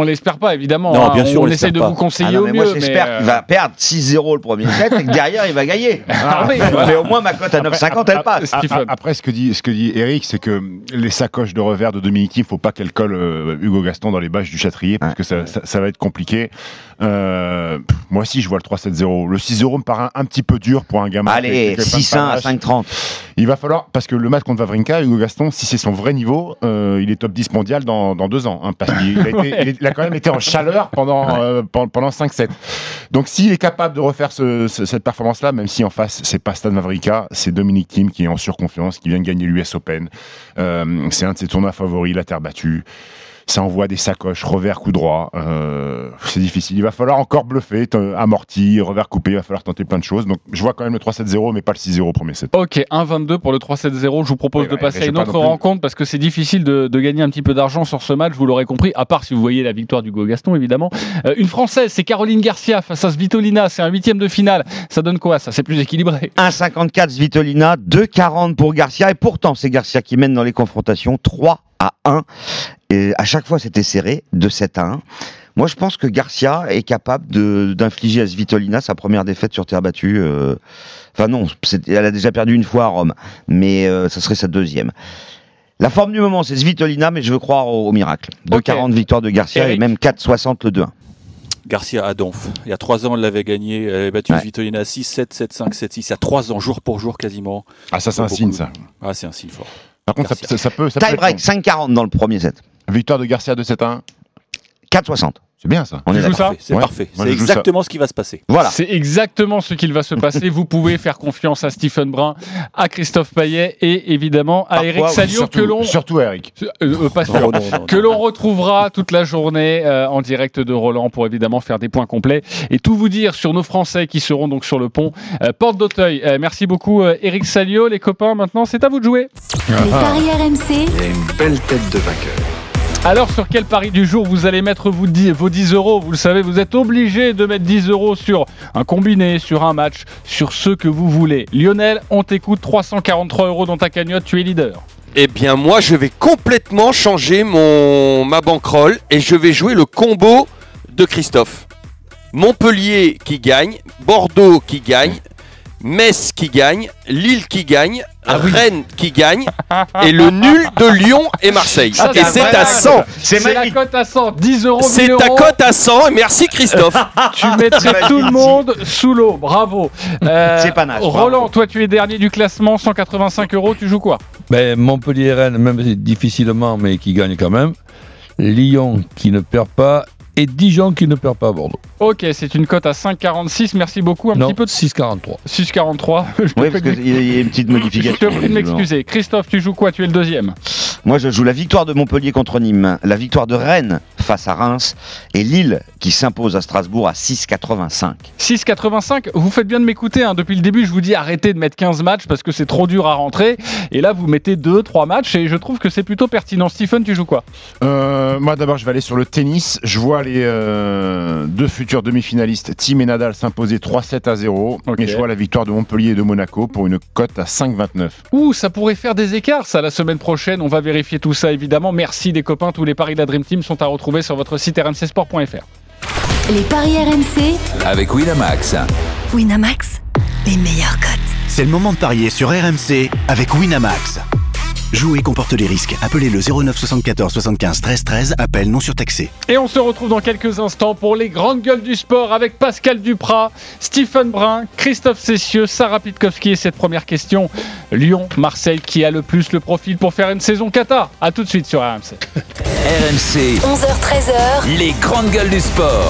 on, l'espère pas évidemment. Non, hein. sûr, on, on essaie de pas. vous conseiller Ah non, au mieux. moi j'espère mais, qu'il va perdre 6-0 le premier set et que derrière il va gagner. Ah oui, mais au moins ma cote à 9,50 elle passe. Après, ce que dit, ce que dit Eric, c'est que les sacoches de revers de Dominique, il faut pas qu'elle colle euh, Hugo Gaston dans les bâches du Châtrier, parce que ça, ça- ça va être compliqué. Euh, moi aussi, je vois le 3-7-0. Le 6-0 me paraît un, un petit peu dur pour un gamin. Allez, qui- qui fait plein de 6-1 à panache. 5,30. Il va falloir, parce que le match contre Vavrinka, Hugo Gaston, si c'est son vrai niveau, euh, il est top 10 mondial dans, dans deux ans. hein, parce qu'il a, été- Ouais. il a quand même été en chaleur pendant, euh, pendant, pendant 5-7. Donc s'il est capable de refaire ce- ce- cette performance-là, même si en face, c'est pas Stan Vavrinka, c'est Dominique Thiem qui est en surconfiance, qui vient de gagner l'US Open. Euh, c'est un de ses tournois favoris, la terre battue. Ça envoie des sacoches, revers coup droit. Euh, c'est difficile. Il va falloir encore bluffer, amorti, revers coupé. Il va falloir tenter plein de choses. Donc, je vois quand même le 3-7-0, mais pas le 6-0 au premier set. Ok, 1-22 pour le 3-7-0. Je vous propose Oui, de ouais, passer à une autre rencontre parce que c'est difficile de, de gagner un petit peu d'argent sur ce match, vous l'aurez compris, à part si vous voyez la victoire du Go Gaston, évidemment. Euh, une Française, c'est Caroline Garcia face à Svitolina. C'est un huitième de finale. Ça donne quoi Ça, c'est plus équilibré. 1,54 Svitolina, 2,40 pour Garcia. Et pourtant, c'est Garcia qui mène dans les confrontations 3 à 1. Et à chaque fois, c'était serré, de 7 à 1. Moi, je pense que Garcia est capable de- d'infliger à Svitolina sa première défaite sur terre battue. euh, Enfin non, elle a déjà perdu une fois à Rome, mais euh, ça serait sa deuxième. La forme du moment, c'est Svitolina, mais je veux croire au, au miracle. 2,40 victoire de Garcia Eric. et même 4,60 le 2-1. Garcia à Donf. Il y a trois ans, elle l'avait gagné. Elle avait battu Svitolina 6-7, 7-5, 7-6. Il y a trois ans, jour pour jour quasiment. Ah, ça, c'est un Beaucoup signe, de- ça. Ah, c'est un signe fort. Par contre, ça, Garcia. ça- ça peut. Ça peut Tie être break, long. 5,40 dans le premier set. Victoire de Garcia de 7 à 1. 4,60. C'est bien ça. On est Tu joues d'accord. ça C'est Ouais. parfait. Moi, C'est ça. exactement ce qui va se passer. Voilà. C'est exactement ce qu'il va se passer. Vous pouvez faire confiance à Stephen Brun, à Christophe Payet et évidemment à Parfois, Eric Salio que Surtout, l'on surtout Eric. Euh, pas sûr. Non, non, non, que non, l'on non. retrouvera toute la journée euh, en direct de Roland pour évidemment faire des points complets et tout vous dire sur nos Français qui seront donc sur le pont. Euh, Porte d'Auteuil, euh, merci beaucoup euh, Eric Salio. Les copains, maintenant c'est à vous de jouer. Les paris RMC, Il y a une belle tête de vainqueur. Alors sur quel pari du jour vous allez mettre vos 10 euros? Vous le savez, vous êtes obligé de mettre 10 euros sur un combiné, sur un match, sur ce que vous voulez. Lionel, on t'écoute 343 euros dans ta cagnotte, tu es leader. Eh bien, moi, je vais complètement changer mon ma bankroll et je vais jouer le combo de Christophe. Montpellier qui gagne, Bordeaux qui gagne, Metz qui gagne, Lille qui gagne, Rennes qui gagne et le nul de Lyon et Marseille. Ça, et c'est à 100. C'est la cote à 100, 10 euros. 1000 C'est ta cote à 100 et merci Christophe. Tu mettrais tout le monde sous l'eau, bravo. Euh, C'est panache, bravo. Roland, toi tu es dernier du classement, 185 euros, tu joues quoi? Ben, Montpellier-Rennes, même difficilement, mais qui gagne quand même. Lyon qui ne perd pas. Et Dijon qui ne perd pas à Bordeaux. Ok, c'est une cote à 5,46, merci beaucoup. Un non, petit peu de 6,43. 6,43. Je te Oui, prie parce de qu'il y a une petite je modification. te prie de m'excuser. Christophe, tu joues quoi? Tu es le deuxième. Moi, je joue la victoire de Montpellier contre Nîmes, la victoire de Rennes face à Reims et Lille qui s'impose à Strasbourg à 6,85. 6,85. Vous faites bien de m'écouter. hein. Depuis le début, je vous dis arrêtez de mettre 15 matchs parce que c'est trop dur à rentrer. Et là, vous mettez 2, 3 matchs et je trouve que c'est plutôt pertinent. Stephen, tu joues quoi? Euh, moi d'abord je vais aller sur le tennis. Je vois les euh, deux futurs demi-finalistes, Tim et Nadal, s'imposer 3-7 à 0. Ok. Et je vois la victoire de Montpellier et de Monaco pour une cote à 5,29. Ouh, ça pourrait faire des écarts, ça, la semaine prochaine. On va vérifier tout ça, évidemment. Merci des copains. Tous les paris de la Dream Team sont à retrouver sur votre site rmcsport.fr. les paris RMC, Avec Winamax. Winamax, les meilleurs cotes. C'est le moment de parier sur RMC avec Winamax. Jouer comporte les risques. Appelez le 09 74 75 13 13. Appel non surtaxé. Et on se retrouve dans quelques instants pour les grandes gueules du sport avec Pascal Duprat, Stephen Brun, Christophe Cessieux, Sarah Pitkowski et cette première question. Lyon, Marseille, qui a le plus le profil pour faire une saison Qatar? A tout de suite sur RMC. RMC, 11h-13h, les grandes gueules du sport.